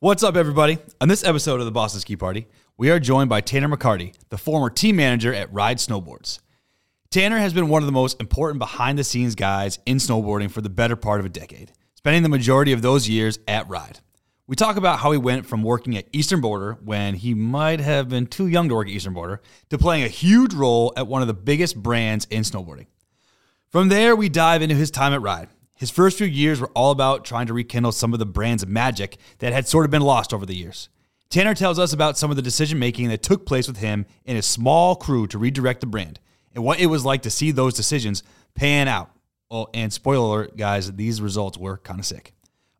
What's up, everybody? On this episode of the Boston Ski Party, we are joined by Tanner McCarty, the former team manager at Ride Snowboards. Tanner has been one of the most important behind the scenes guys in snowboarding for the better part of a decade, spending the majority of those years at Ride. We talk about how he went from working at Eastern Boarder when he might have been too young to work at Eastern Boarder to playing a huge role at one of the biggest brands in snowboarding. From there, we dive into his time at Ride. His first few years were all about trying to rekindle some of the brand's magic that had sort of been lost over the years. Tanner tells us about some of the decision making that took place with him and his small crew to redirect the brand and what it was like to see those decisions pan out. Oh, and spoiler alert, guys, these results were kind of sick.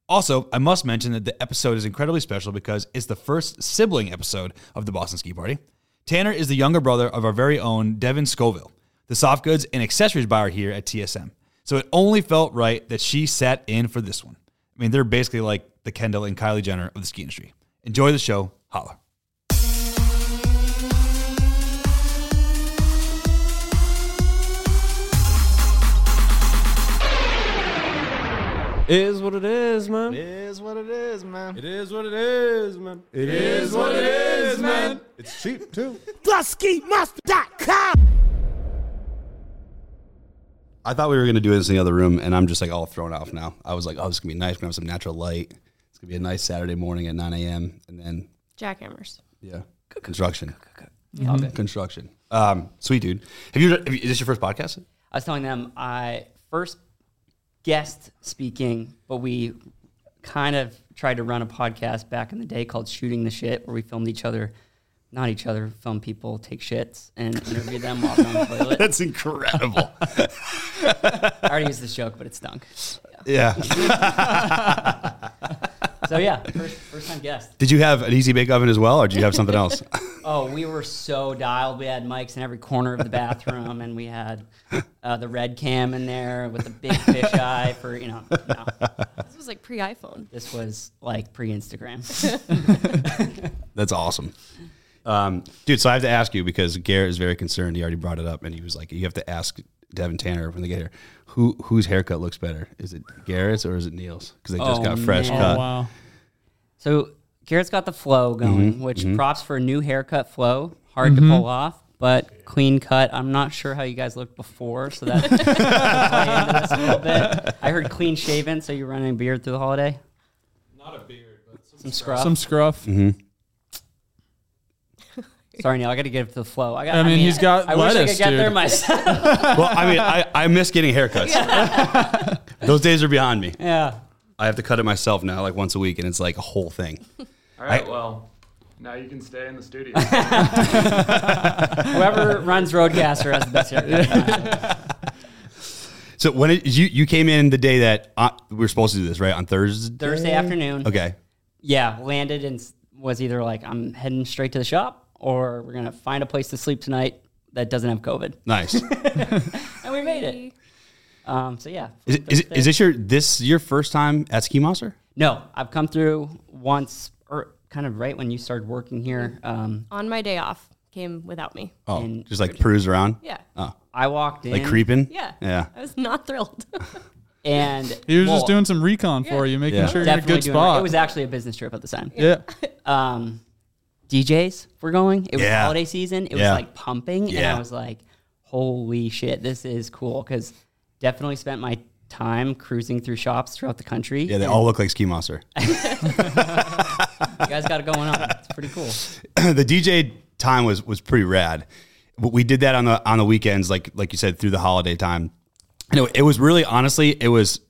Also, I must mention that the episode is incredibly special because it's the first sibling episode of the Boston Ski Party. Tanner is the younger brother of our very own Devin Scoville, the soft goods and accessories buyer here at TSM. So it only felt right that she sat in for this one. I mean, they're basically like the Kendall and Kylie Jenner of the ski industry. Enjoy the show. Holla. Is what it is, man. It is what it is, man. It is what it is, man. It is what it is, man. It's cheap too. TheSkiMonster.com. I thought we were gonna do this in the other room, and I'm just like all thrown off now. I was like, oh, this is gonna be nice. We're gonna have some natural light. It's gonna be a nice Saturday morning at 9 a.m. And then, Jackhammers. yeah, construction, All good. construction. Um, sweet dude. Have you, have you? Is this your first podcast? I was telling them I first guest speaking, but we kind of tried to run a podcast back in the day called Shooting the Shit, where we filmed each other, not each other, film people take shits and interview them while they're on the toilet. That's incredible. I already used this joke, but it stunk. yeah. So yeah, first, first time guest. Did you have an easy bake oven as well, or did you have something else? Oh, we were so dialed. We had mics in every corner of the bathroom, and we had uh, the red cam in there with the big fisheye for you know. No, This was like pre iPhone. this was like pre-Instagram. That's awesome. Um, dude, so I have to ask you because Garrett is very concerned. He already brought it up, and he was like, "You have to ask Devin Tanner when they get here, who whose haircut looks better? Is it Garrett's or is it Neil's? Because they just Oh, got fresh man. cut. Oh, wow. So Garrett's got the flow going, Mm-hmm, which props for a new haircut flow. Hard to pull off, but clean cut. I'm not sure how you guys looked before, so that play into this a little bit. I heard clean shaven, so you're running a beard through the holiday. Not a beard, but Some scruff. some scruff. Sorry, Neil. I got to get it to the flow. I, got, I mean, he's got I wish I lettuce, could get there myself. Well, I mean, I, I miss getting haircuts. Those days are behind me. yeah. I have to cut it myself now, like once a week, and it's like a whole thing. All right, I- well, now you can stay in the studio. Whoever runs RODECaster has the best haircut. So when it, you you came in the day that uh, we were supposed to do this, right on Thursday. Thursday afternoon. Okay. Yeah, landed and s- was either like I'm heading straight to the shop or we're gonna find a place to sleep tonight that doesn't have COVID, Nice. and we made it. Um, so yeah. it- is, it- is this your this your first time at Ski Monster? No, I've come through once, or kind of right when you started working here. Um, On my day off, came without me. Oh, In- just like cruise around. Yeah. Oh, I walked in, like creeping. Yeah. Yeah. I was not thrilled. and He was well, just doing some recon for you, making Yeah. sure you're in a good spot. It was actually a business trip at the time. yeah. um, DJs were going. It was Yeah. holiday season. It Yeah. was like pumping, and Yeah. I was like, "Holy shit, this is cool!" Because definitely spent my time cruising through shops throughout the country. Yeah, they all look like Ski Monster. You guys got it going on. It's pretty cool. the DJ time was was pretty rad. But we did that on the on the weekends, like like you said, through the holiday time. And it, it was really honestly, it was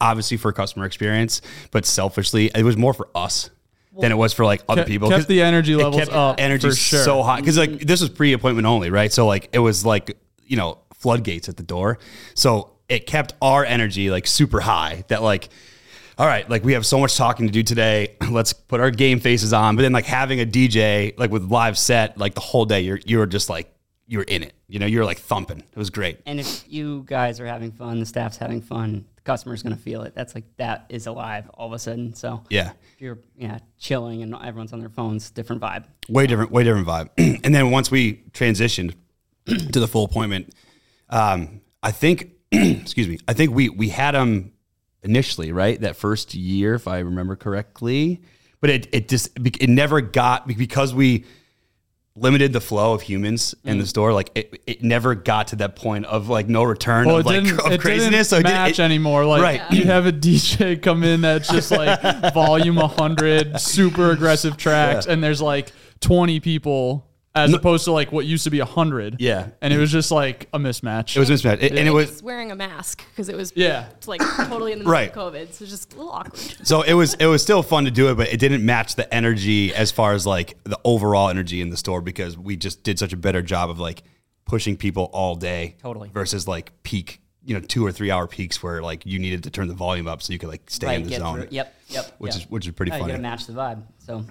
obviously for customer experience, but selfishly, it was more for us than it was for like other Kept- people. kept 'Cause the energy it levels kept up, Energy for sure. so high because like mm-hmm. this was pre-appointment only, right? So like it was like you know floodgates at the door. So it kept our energy like super high. That like all right, like we have so much talking to do today. Let's put our game faces on. But then like having a DJ like with live set like the whole day, you're you're just like you're in it. You know, you're like thumping. It was great. And if you guys are having fun, the staff's having fun, the customer's gonna feel it. That's like that is alive all of a sudden. So Yeah. if you're yeah chilling and everyone's on their phones, different vibe. way different, way different vibe. and then once we transitioned to the full appointment, um, I think, excuse me, I think we we had them initially, right? That first year, if I remember correctly. but it it just it never got because we limited the flow of humans in Mm. the store. Like it, it never got to that point of like no return Well, of it like didn't, of it craziness. didn't it did- match it- anymore. Like Right. you have a DJ come in that's just like volume 100, super aggressive tracks, and there's like 20 people as opposed to like what used to be a 100. Yeah. And it was just like a mismatch. It was mismatched, It- and it was wearing a mask because it was Yeah. like totally in the middle Right. of COVID. So just a little awkward. So it was it was still fun to do it, but it didn't match the energy as far as like the overall energy in the store because we just did such a better job of like pushing people all day. Totally. Versus like peak, you know, two or three hour peaks where like you needed to turn the volume up so you could like stay right, in the zone. through. Yep, yep. Which yep. is which is pretty Yeah, you funny. gotta match the vibe. So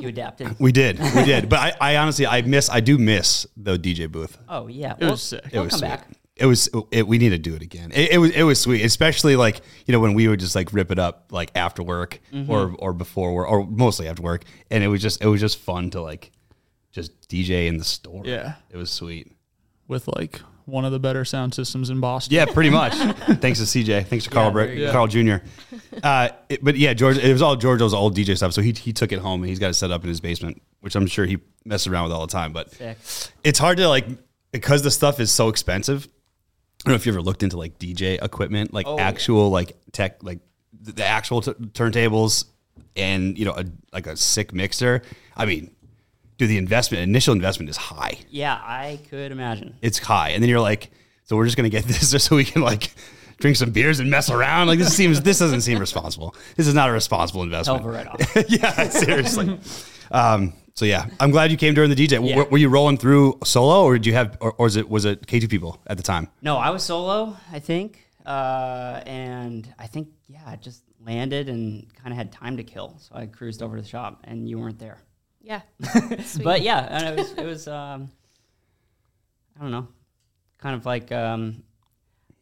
you adapted. We did, we did. But I, I honestly I miss I do miss the DJ booth. Oh yeah, It was sick. It We'll was come sweet. back. It was. It, we need to do it again. It, it was. It was sweet, especially like you know when we would just like rip it up like after work Mm-hmm. or or before work or mostly after work, and it was just it was just fun to like just DJ in the store. Yeah. it was sweet. with like one of the better sound systems in Boston. Yeah, pretty much. Thanks to CJ. Thanks to Carl Yeah, Bra- there you go. Carl Jr. Uh, it- but yeah, George. It was all George's old DJ stuff. So he he took it home and he's got it set up in his basement, which I'm sure he messes around with all the time. But Sick. it's hard to like because the stuff is so expensive. I don't know if you ever looked into like DJ equipment, like Oh. actual like tech, like the, the actual t- turntables, and you know, a, like a sick mixer. I mean, dude, the investment, initial investment is high. Yeah, I could imagine. It's high, and then you're like, so we're just gonna get this just so we can like drink some beers and mess around. Like this seems, this doesn't seem responsible. This is not a responsible investment. Over right off. yeah, seriously. um, so yeah, I'm glad you came during the DJ. Yeah. Were, were you rolling through solo, or did you have, or, or was it was it K2 people at the time? No, I was solo, I think. Uh, and I think, yeah, I just landed and kind of had time to kill. So I cruised over to the shop and you weren't there. Yeah. But yeah, and it was, it was um, I don't know, kind of like um,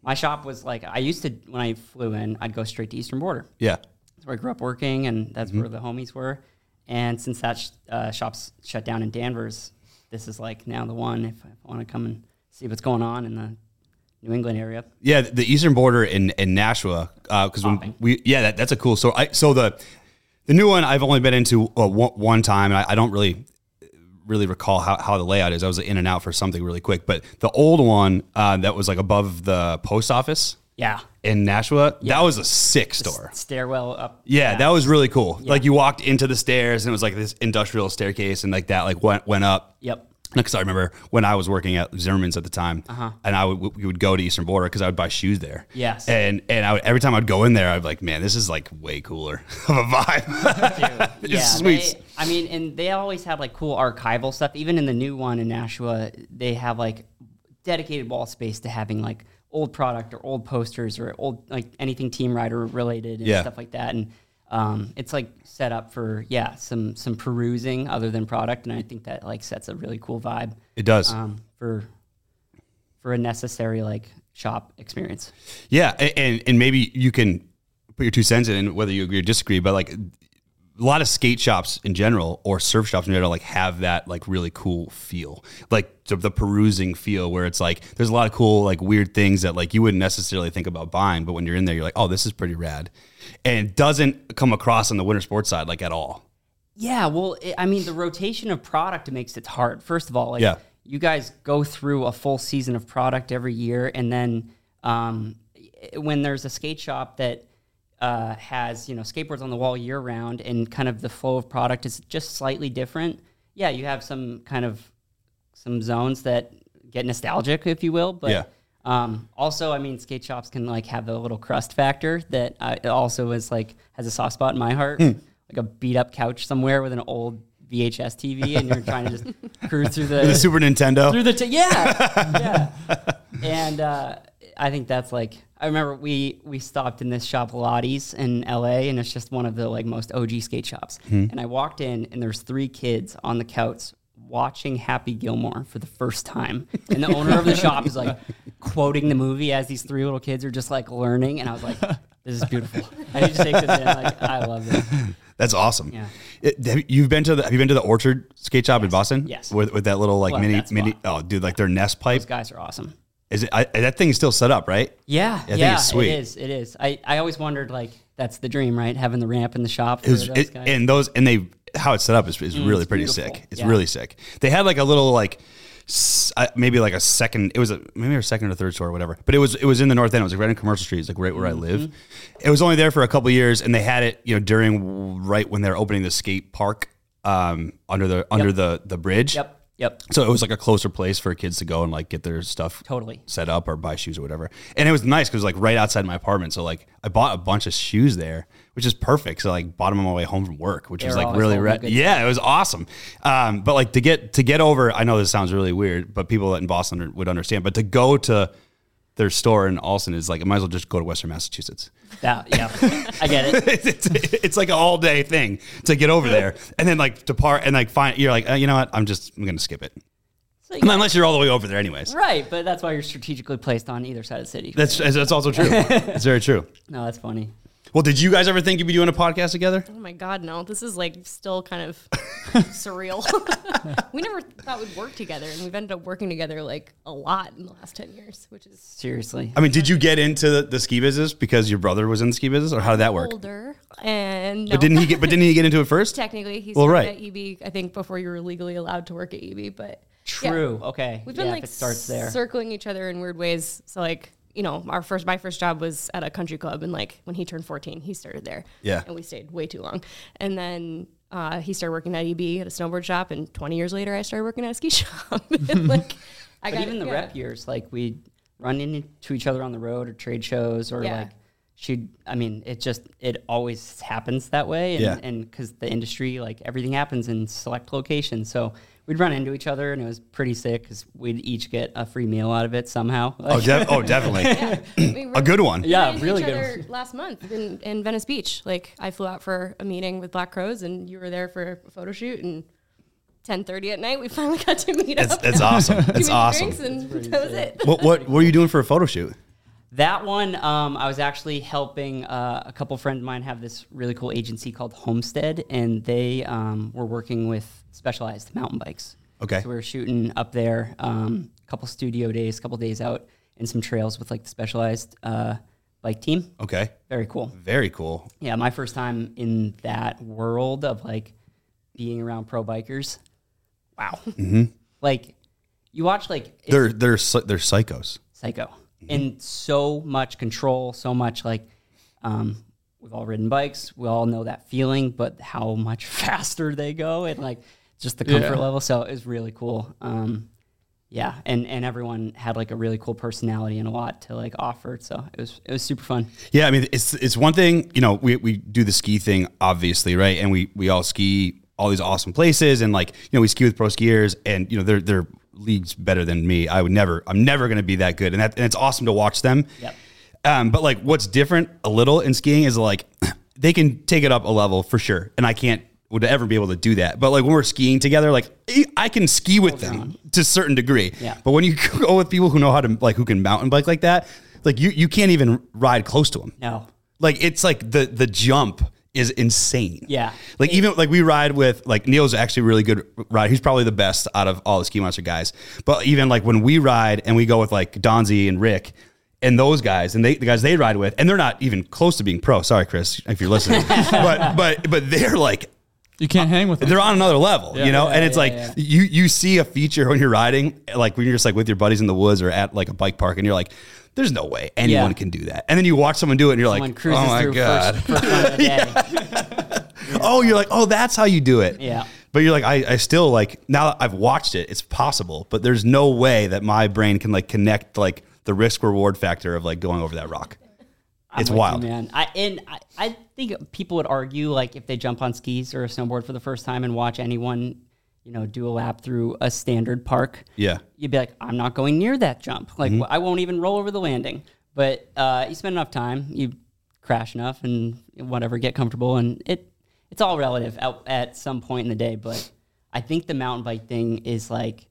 my shop was like, I used to, when I flew in, I'd go straight to Eastern Boarder. Yeah, That's where I grew up working, and that's where the homies were. And since that sh- uh, shop's shut down in Danvers, this is like now the one if I want to come and see what's going on in the New England area. yeah. The Eastern Boarder in in Nashua, because when Popping. we yeah, that, that's a cool. So I so the the new one I've only been into uh, one, one time, and I, I don't really really recall how, how the layout is. I was in and out for something really quick, but the old one uh, that was like above the post office Yeah. in Nashua, that was a sick store. Stairwell up. Yeah, that was really cool. Like you walked into the stairs and it was like this industrial staircase and like that like went went up. Yep. Because I remember when I was working at Zimmerman's at the time, uh-huh. and I would we would go to Eastern Boarder because I would buy shoes there. Yes. and and I would, every time I'd go in there, I'd be like, man, this is like way cooler of a vibe. It's yeah, sweet. They, I mean, and they always have like cool archival stuff. Even in the new one in Nashua, they have like dedicated wall space to having like old product or old posters or old like anything Team Rider related and Yeah. stuff like that. And um, it's like set up for yeah some some perusing other than product, and I think that like sets a really cool vibe It does. um, for for a necessary like shop experience. Yeah, and and maybe you can put your two cents in whether you agree or disagree, but like a lot of skate shops in general or surf shops in general like have that like really cool feel like the, perusing feel where it's like there's a lot of cool like weird things that like you wouldn't necessarily think about buying but when you're in there you're like oh this is pretty rad and it doesn't come across on the winter sports side like at all Yeah, well, it, I mean, the rotation of product makes it hard. First of all, like Yeah. you guys go through a full season of product every year, and then um, when there's a skate shop that uh, has you know skateboards on the wall year round, and kind of the flow of product is just slightly different. Yeah, you have some kind of some zones that get nostalgic, if you will, but. Yeah. Um, also, I mean, skate shops can like have a little crust factor that uh, also is like has a soft spot in my heart, Hmm. like a beat up couch somewhere with an old VHS TV, and you're trying to just cruise through the, the super nintendo through the t- yeah yeah, and uh, I think that's like I remember we we stopped in this shop Lottie's in LA, and it's just one of the like most OG skate shops, hmm. and I walked in, and there's three kids on the couch watching Happy Gilmore for the first time. And the owner of the shop is like quoting the movie as these three little kids are just like learning. And I was like, this is beautiful. He just takes it in. Like, I love this. that's awesome Yeah. It- have you- you've been to the have you been to the orchard skate shop in boston Yes. with with that little like Love mini mini oh dude like their nest pipe Those guys are awesome. Is it I, that thing's still set up, right? Yeah, think yeah, sweet. it is. It is. I, I always wondered like that's the dream, right? Having the ramp in the shop. For It was, those it, guys. and those and they how it's set up is, is really pretty beautiful. sick. It's Yeah. really sick. They had like a little like uh, maybe like a second. It was a maybe a second or third store or whatever. But it was it was in the north end. It was like right in Commercial Street. It's like right where I live. Mm-hmm. It was only there for a couple years, and they had it you know during right when they're opening the skate park um, under the under the the bridge. Yep. Yep. So it was like a closer place for kids to go and like get their stuff Totally. set up or buy shoes or whatever. And it was nice because like right outside my apartment. So like I bought a bunch of shoes there, which is perfect. So like bought them on my way home from work, which They was like really re- yeah, it was awesome. Um, but like to get to get over, I know this sounds really weird, but people in Boston would understand. But to go to their store in Allston is like I might as well just go to Western Massachusetts. That, yeah. I get it. it's, it's, it's like an all day thing to get over there, and then like depart and like find you're like uh, you know what I'm just I'm gonna skip it. So you Unless you're all the way over there, anyways. Right, but that's why you're strategically placed on either side of the city. That's that's also true. It's very true. no, that's funny. Well, did you guys ever think you'd be doing a podcast together? Oh my god, no! This is like still kind of surreal. we never thought we'd work together, and we've ended up working together like a lot in the last ten years, which is Seriously. I mean, did you get into the, the ski business because your brother was in the ski business, or how did that work? older. And no, But didn't he get? But didn't he get into it first? technically he Well, right. at EB? I think before you were legally allowed to work at EB, but True. Okay. We've been yeah, like it starts there. circling each other in weird ways. So like, you know, our first my first job was at a country club and like when he turned 14, he started there. Yeah. And we stayed way too long. And then uh, he started working at EB at a snowboard shop and 20 years later I started working at a ski shop. and like I but got even it, the yeah. rep years, like we'd run into each other on the road or trade shows or Yeah. like she I mean, it just it always happens that way and Yeah. and cuz the industry like everything happens in select locations. So we'd run into each other and it was pretty sick cuz we'd each get a free meal out of it somehow. Oh, de- oh, definitely, We a good one. Yeah, ran really each good other Last month in, in Venice Beach, like I flew out for a meeting with Black Crows, and you were there for a photo shoot. And ten thirty at night, we finally got to meet It's, up. it's awesome. give It's awesome. drinks, and that was it. What what what were you doing for a photo shoot? That one, um, I was actually helping uh, a couple friends of mine have this really cool agency called Homestead, and they um, were working with specialized mountain bikes. Okay. So we were shooting up there, um, a couple studio days, a couple days out, and some trails with like the specialized uh, bike team. Okay, Very cool. very cool. Yeah, my first time in that world of like being around pro bikers. Wow. Like you watch like They're they're they're psychos. psycho and so much control so much like um we've all ridden bikes we all know that feeling but how much faster they go and like just the comfort Yeah. level so it was really cool um yeah and and everyone had like a really cool personality and a lot to like offer so it was it was super fun Yeah, I mean, it's it's one thing. You know, we we do the ski thing, obviously, right? And we we all ski all these awesome places, and like you know, we ski with pro skiers, and you know, they're they're leagues better than me. I would never, I'm never going to be that good, and that and it's awesome to watch them. Yep. Um, but like, what's different a little in skiing is like they can take it up a level for sure, and I can't would ever be able to do that. But like when we're skiing together, like I can ski with them to a certain degree. Yeah. But when you go with people who know how to like who can mountain bike like that, like you you can't even ride close to them. no Like it's like the the jump is insane. Yeah. Like even like we ride with like Neil's actually a really good ride. He's probably the best out of all the ski monster guys. But even like when we ride and we go with like Donzi and Rick and those guys and they the guys they ride with and they're not even close to being pro. Sorry, Chris, if you're listening. but but but they're like You can't hang with them. they're on another level, you know. Yeah, and it's yeah, like yeah. you you see a feature when you're riding, like when you're just like with your buddies in the woods or at like a bike park, and you're like, "There's no way anyone Yeah. can do that." And then you watch someone do it, and you're someone like, "Oh my god!" first, first run of the day oh, you're like, "Oh, that's how you do it." Yeah. But you're like, I, I still like now that I've watched it, it's possible, but there's no way that my brain can like connect like the risk reward factor of like going over that rock. I'm It's wild. man. I and I, I think people would argue like if they jump on skis or a snowboard for the first time and watch anyone, you know, do a lap through a standard park, Yeah. you'd be like, I'm not going near that jump. Like Mm-hmm. I won't even roll over the landing. But uh, you spend enough time, you crash enough, and whatever, get comfortable, and it it's all relative at, at some point in the day. But I think the mountain bike thing is like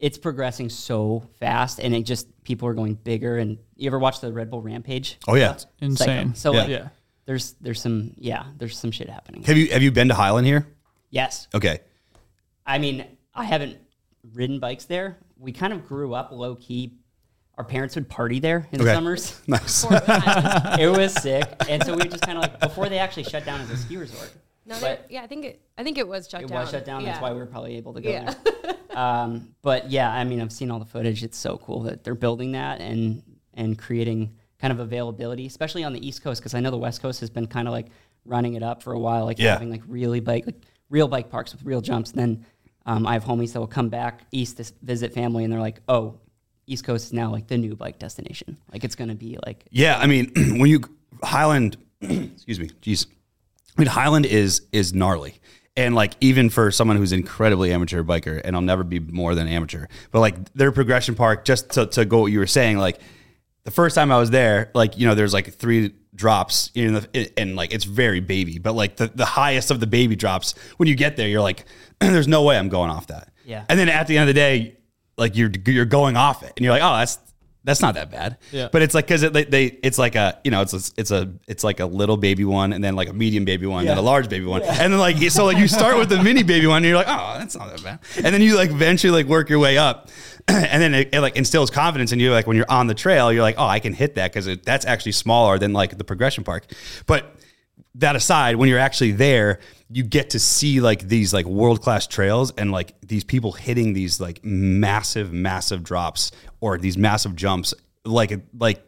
it's progressing so fast, and it just people are going bigger. And you ever watch the Red Bull Rampage? Oh yeah. It's Insane. Psycho. So Yeah. like, Yeah. there's there's some yeah, there's some shit happening. Have you have you been to Highland here? Yes, Okay. I mean I haven't ridden bikes there. We kind of grew up low key. Our our parents would party there in the summers. Nice. Fort Island. it was sick, and so we just kind of like before they actually shut down as a ski resort. No, But- yeah, I think it. I think it was shut It down. was shut down. Yeah. That's why we were probably able to go Yeah. there. um, but yeah, I mean, I've seen all the footage. It's so cool that they're building that and and creating kind of availability, especially on the East Coast, because I know the West Coast has been kind of like running it up for a while, like Yeah. having like really bike, like real bike parks with real jumps. And then um, I have homies that will come back east to visit family, and they're like, "Oh, East Coast is now like the new bike destination. Like it's gonna be like Yeah, I mean, when you Highland, excuse me, jeez, I mean Highland is is gnarly, and like even for someone who's incredibly amateur biker, and I'll never be more than amateur, but like their progression park, just to, to go what you were saying, like the first time I was there, like you know, there's like three drops in the and like it's very baby, but like the the highest of the baby drops, when you get there, you're like, there's no way I'm going off that. Yeah. and then at the end of the day, like you're you're going off it, and you're like, oh, that's that's not that bad. Yeah. But it's like because it, they, they it's like a you know it's a, it's a it's like a little baby one and then like a medium baby one then a large baby one and then like so like you start with the mini baby one and you're like oh that's not that bad and then you like eventually like work your way up and then it, it like instills confidence in you like when you're on the trail you're like oh I can hit that because that's actually smaller than like the progression park but that aside, when you're actually there, you get to see like these like world class trails and like these people hitting these like massive, massive drops or these massive jumps, like like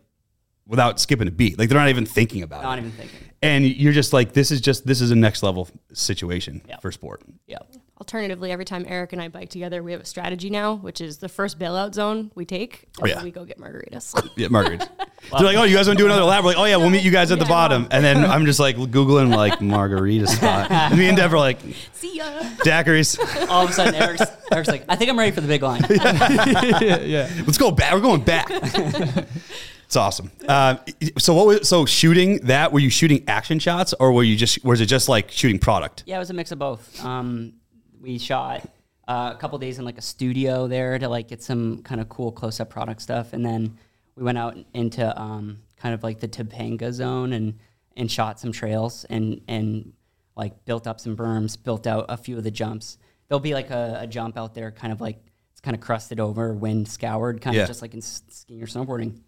without skipping a beat. Like they're not even thinking about not it. even thinking. And you're just like, this is just this is a next level situation Yeah. for sport. Yeah. Alternatively, every time Eric and I bike together, we have a strategy now, which is the first bailout zone we take, Oh, yeah. we go get margaritas. Yeah, margaritas. They're like, oh, you guys want to do another lab? We're like, oh yeah, we'll meet you guys at the Yeah, bottom. And then I'm just like googling like margarita spot. And me and Dev are like, See ya. daiquiris. All of a sudden, Eric's, Eric's like, I think I'm ready for the big line. yeah, yeah. Let's go back. We're going back. it's awesome. Uh, so what was so shooting that? Were you shooting action shots or were you just was it just like shooting product? Yeah, it was a mix of both. Um, we shot uh, a couple days in like a studio there to like get some kind of cool close up product stuff, and then we went out into um, kind of like the Topanga zone and and shot some trails and and like built up some berms, built out a few of the jumps. There'll be like a, a jump out there, kind of like it's kind of crusted over, wind scoured, kind Yeah. of just like in skiing or snowboarding.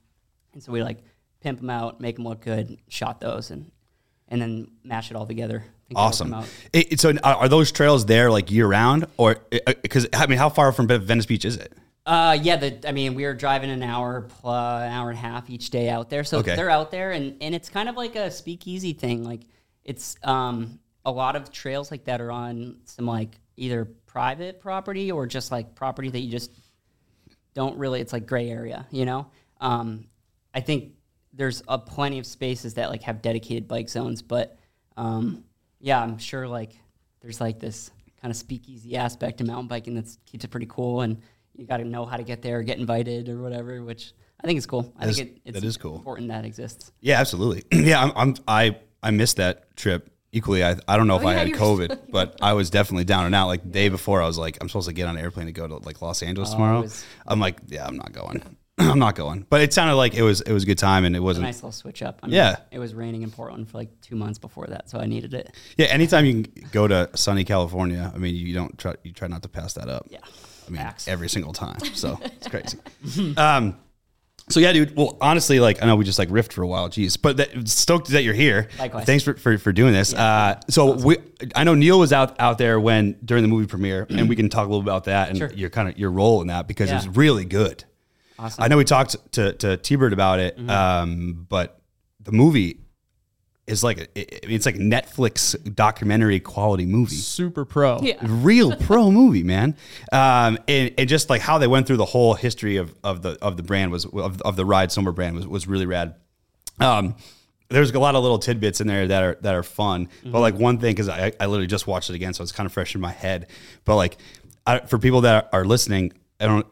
And so we like pimp them out, make them look good, shot those, and and then mash it all together. Awesome. It, it- so are those trails there like year round or because I mean how far from Venice Beach is it? Uh, yeah, the, I mean, we are driving an hour, plus, an hour and a half each day out there. So Okay. they're out there, and, and it's kind of like a speakeasy thing. Like, it's um, a lot of trails like that are on some like either private property or just like property that you just don't really, it's like gray area, you know? Um, I think there's a plenty of spaces that like have dedicated bike zones, but um, yeah, I'm sure like there's like this kind of speakeasy aspect to mountain biking that keeps it pretty cool, and you got to know how to get there, or get invited or whatever, which I think is cool. I That think it, it's that is cool. important that exists. Yeah, absolutely. yeah, I'm, I'm I I missed that trip equally. I I don't know oh, if Oh, I had COVID, but I was definitely down and out. Like the day before, I was like, I'm supposed to get on an airplane to go to like Los Angeles oh, tomorrow. Oh, was- I'm like, yeah, I'm not going. I'm not going. But it sounded like it was it was a good time, and it wasn't. A nice little switch up. I mean, Yeah. it was raining in Portland for like two months before that, so I needed it. Yeah, anytime you can go to sunny California, I mean, you don't try you try not to pass that up. Yeah, I mean, Facts. every single time. So it's crazy. um, so yeah, dude. Well, honestly, like I know we just like riffed for a while. Jeez, but that, stoked that you're here. Likewise. Thanks for, for, for doing this. Uh, so we, I know Neil was out out there when during the movie premiere, and we can talk a little about that and Sure. your kind of your role in that because it was really good. Awesome. I know we talked to to T-Bird about it, Mm-hmm. um, but the movie is like a, it, it's like Netflix documentary quality movie Super pro. Yeah. real pro movie, man. Um, and, and just like how they went through the whole history of, of the of the brand was of, of the ride summer brand was, was really rad. Um, there's a lot of little tidbits in there that are that are fun. But like one thing, because I, I literally just watched it again, so it's kind of fresh in my head. But like I, for people that are listening, I don't.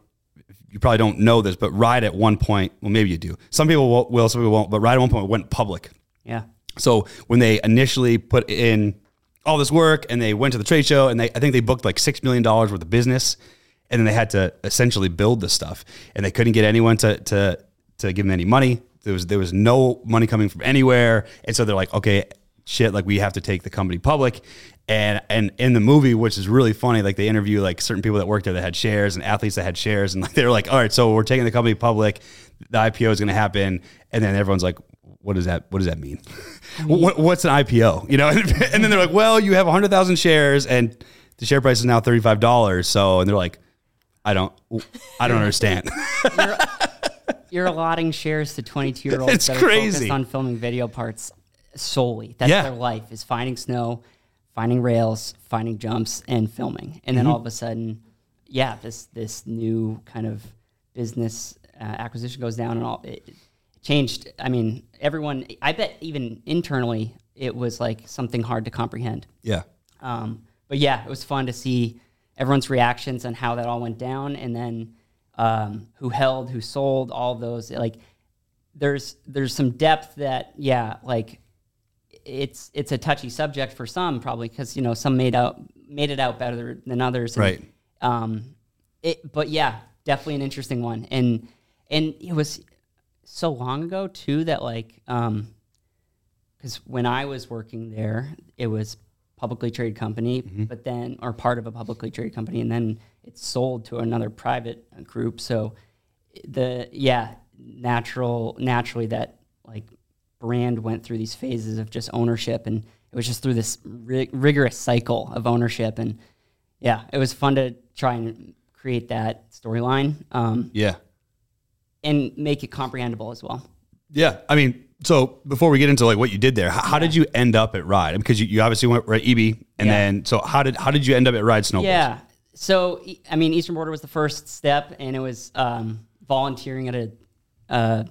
You probably don't know this, but Ride at one point, well, maybe you do. Some people will, will some people won't. But Ride at one point went public. yeah, So when they initially put in all this work and they went to the trade show and they I think they booked like six million dollars worth of business, and then they had to essentially build this stuff, and they couldn't get anyone to to to give them any money. There was there was no money coming from anywhere, and so they're like, okay, shit, like we have to take the company public, And and in the movie, which is really funny, like they interview like certain people that worked there that had shares and athletes that had shares, and like they're like, all right, so we're taking the company public, the IPO is going to happen, and then everyone's like, what does that what does that mean? what, what's an IPO? You know, and, and then they're like, well, you have hundred thousand shares, and the share price is now thirty five dollars. So, and they're like, I don't, I don't understand. You're allotting shares to 22 year olds It's that are focused on filming video parts solely. That's Yeah. their life is finding snow, finding rails, finding jumps, and filming. And Mm-hmm. then all of a sudden, yeah, this this new kind of business uh, acquisition goes down, and all it, changed. I mean, everyone. I bet even internally, it was like something hard to comprehend. yeah, Um, but yeah, it was fun to see everyone's reactions on how that all went down, and then um, who held, who sold, all those. Like, there's there's some depth that yeah, like it's it's a touchy subject for some probably because you know some made out made it out better than others. and, Right. Um, it, but yeah, definitely an interesting one, and and it was so long ago too that like um, because when I was working there, it was publicly traded company, but then or part of a publicly traded company, and then it's sold to another private group. So the yeah, natural naturally that like brand went through these phases of just ownership, and it was just through this ri- rigorous cycle of ownership, and yeah, it was fun to try and create that storyline um, yeah. and make it comprehensible as well. Yeah, I mean, so before we get into like what you did there, how, how did you end up at Ride? Because you, you obviously went right EB, and Yeah. then so how did how did you end up at Ride Snowboards? Yeah. So i mean, Eastern Boarder was the first step, and it was um, volunteering at a uh,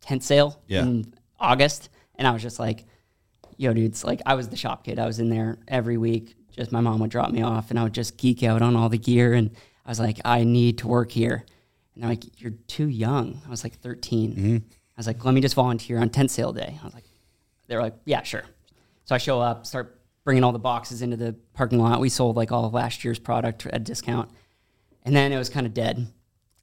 tent sale Yeah. in August, and I was just like, "Yo, dudes!" Like I was the shop kid. I was in there every week. Just my mom would drop me off, and I would just geek out on all the gear, and I was like, "I need to work here." And they're like, "You're too young." I was like 13. Mm-hmm. I was like, "Let me just volunteer on tent sale day." I was like, they were like, yeah, sure. So I show up, start bringing all the boxes into the parking lot. We sold like all of last year's product at a discount. And then it was kind of dead. And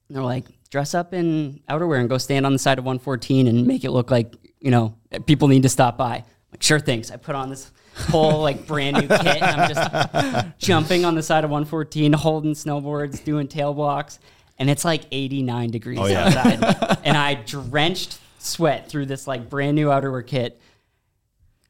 they're like, dress up in outerwear and go stand on the side of 114 and make it look like, you know, people need to stop by. I'm like, sure things. I put on this whole like brand new kit and I'm just jumping on the side of 114, holding snowboards, doing tail blocks. And it's like 89 degrees oh, yeah. outside. and I drenched sweat through this like brand new outerwear kit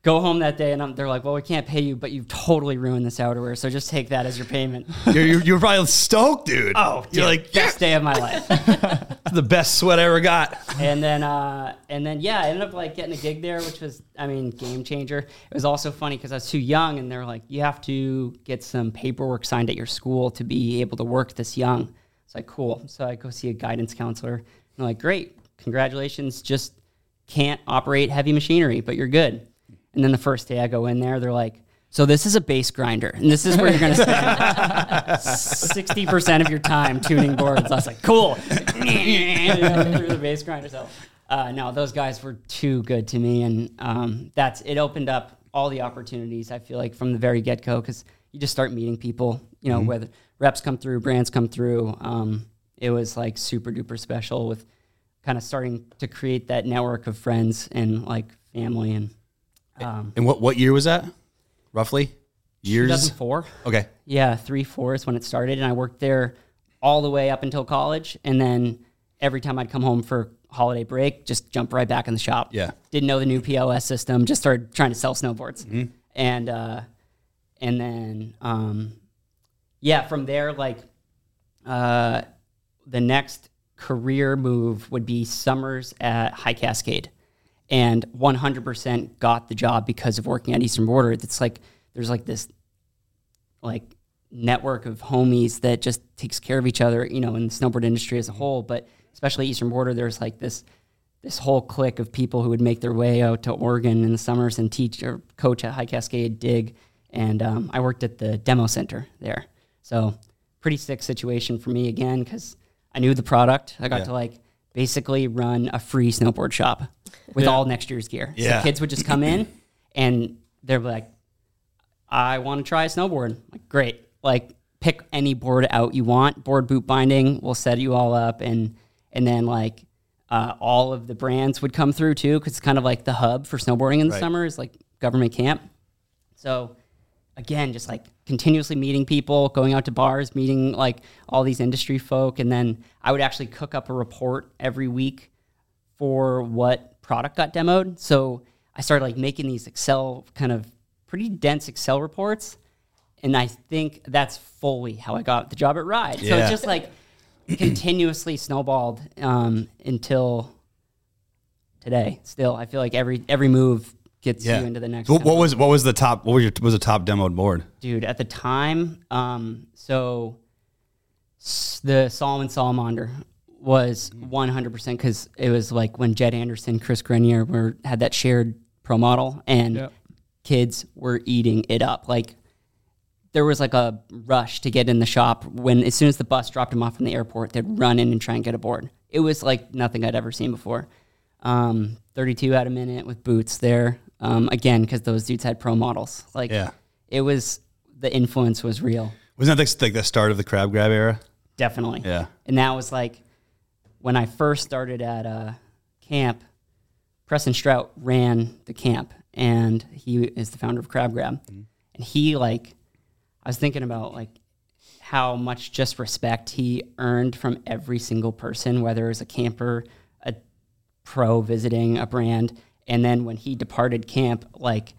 go home that day and I'm, they're like, well, we can't pay you, but you've totally ruined this outerwear. So just take that as your payment. You're, you're, you're probably stoked, dude. Oh, you're dude, like, best day of my life. The best sweat I ever got. and then, uh, and then, yeah, I ended up like getting a gig there, which was, I mean, game changer. It was also funny because I was too young and they're like, you have to get some paperwork signed at your school to be able to work this young. It's like, cool. So I go see a guidance counselor and they're like, great, congratulations. Just can't operate heavy machinery, but you're good. And then the first day I go in there, they're like, so this is a base grinder, and this is where you're going to spend sixty percent of your time tuning boards. I was like, cool, through the base grinder. So, uh, no, those guys were too good to me, and um, that's it. Opened up all the opportunities. I feel like from the very get go, because you just start meeting people. You know, whether reps come through, brands come through. Um, it was like super duper special with kind of starting to create that network of friends and like family and. Um, And what what year was that? Roughly years. 2004. Okay. Yeah, three four is when it started, and I worked there all the way up until college, and then every time I'd come home for holiday break, just jump right back in the shop. Yeah. didn't know the new POS system, just started trying to sell snowboards, and uh, and then um, yeah, from there like uh, the next career move would be summers at High Cascade. And 100% got the job because of working at Eastern Boarder. It's like there's like this like network of homies that just takes care of each other, you know, in the snowboard industry as a whole, but especially Eastern Boarder, there's like this this whole clique of people who would make their way out to Oregon in the summers and teach or coach at High Cascade, dig, and um, I worked at the demo center there. So pretty sick situation for me again because I knew the product. I got Yeah. to like basically run a free snowboard shop with Yeah. all next year's gear. Yeah. So kids would just come in and they're like, I want to try a snowboard. I'm like, great. Like, pick any board out you want. Board boot binding. We'll set you all up, and and then like uh, all of the brands would come through too, because it's kind of like the hub for snowboarding in the Right. summer is like government camp. So again, just like continuously meeting people, going out to bars, meeting like all these industry folk. And then I would actually cook up a report every week for what product got demoed. So I started like making these Excel kind of pretty dense Excel reports. And I think that's fully how I got the job at Ride. So it's just like continuously snowballed um, until today. Still, I feel like every every move gets Yeah. you into the next. What, what was what was the top? What was your was the top demoed board? dude at the time um so the Salomon salamander was 100% because it was like when jed anderson chris grenier were had that shared pro model and Yep. kids were eating it up like there was like a rush to get in the shop when as soon as the bus dropped them off from the airport they'd run in and try and get a board. it was like nothing i'd ever seen before um, 32 at a minute with boots there um, again because those dudes had pro models like Yeah. it was the influence was real Wasn't that like the start of the crab grab era? definitely Yeah. and that was like when i first started at uh, camp preston strout ran the camp and he is the founder of crab grab and he like i was thinking about like how much just respect he earned from every single person whether it was a camper a pro visiting a brand and then when he departed camp like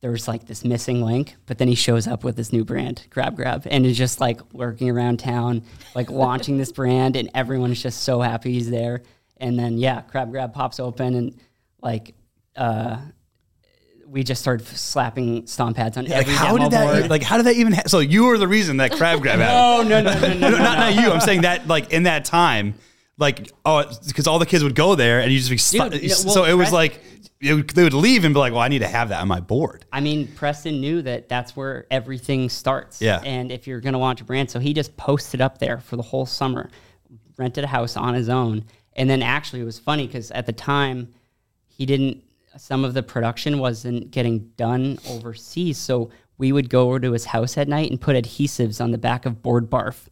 there was like this missing link but then he shows up with this new brand crab grab and is just like lurking around town like launching this brand and everyone is just so happy he's there and then yeah crab grab pops open and like uh we just started slapping stomp pads on Like every how demo did that? board. Like how did that even? Ha- so you were the reason that crab grab happened. oh no no no no, no, no, not, not you. I'm saying that like in that time, like oh, because all the kids would go there and you just be stu- Dude, no, so it was like it would, they would leave and be like, well, I need to have that on my board. I mean, Preston knew that that's where everything starts. Yeah. And if you're going to launch a brand, so he just posted up there for the whole summer, rented a house on his own. And then actually, it was funny because at the time, he didn't, some of the production wasn't getting done overseas. So we would go over to his house at night and put adhesives on the back of board barf.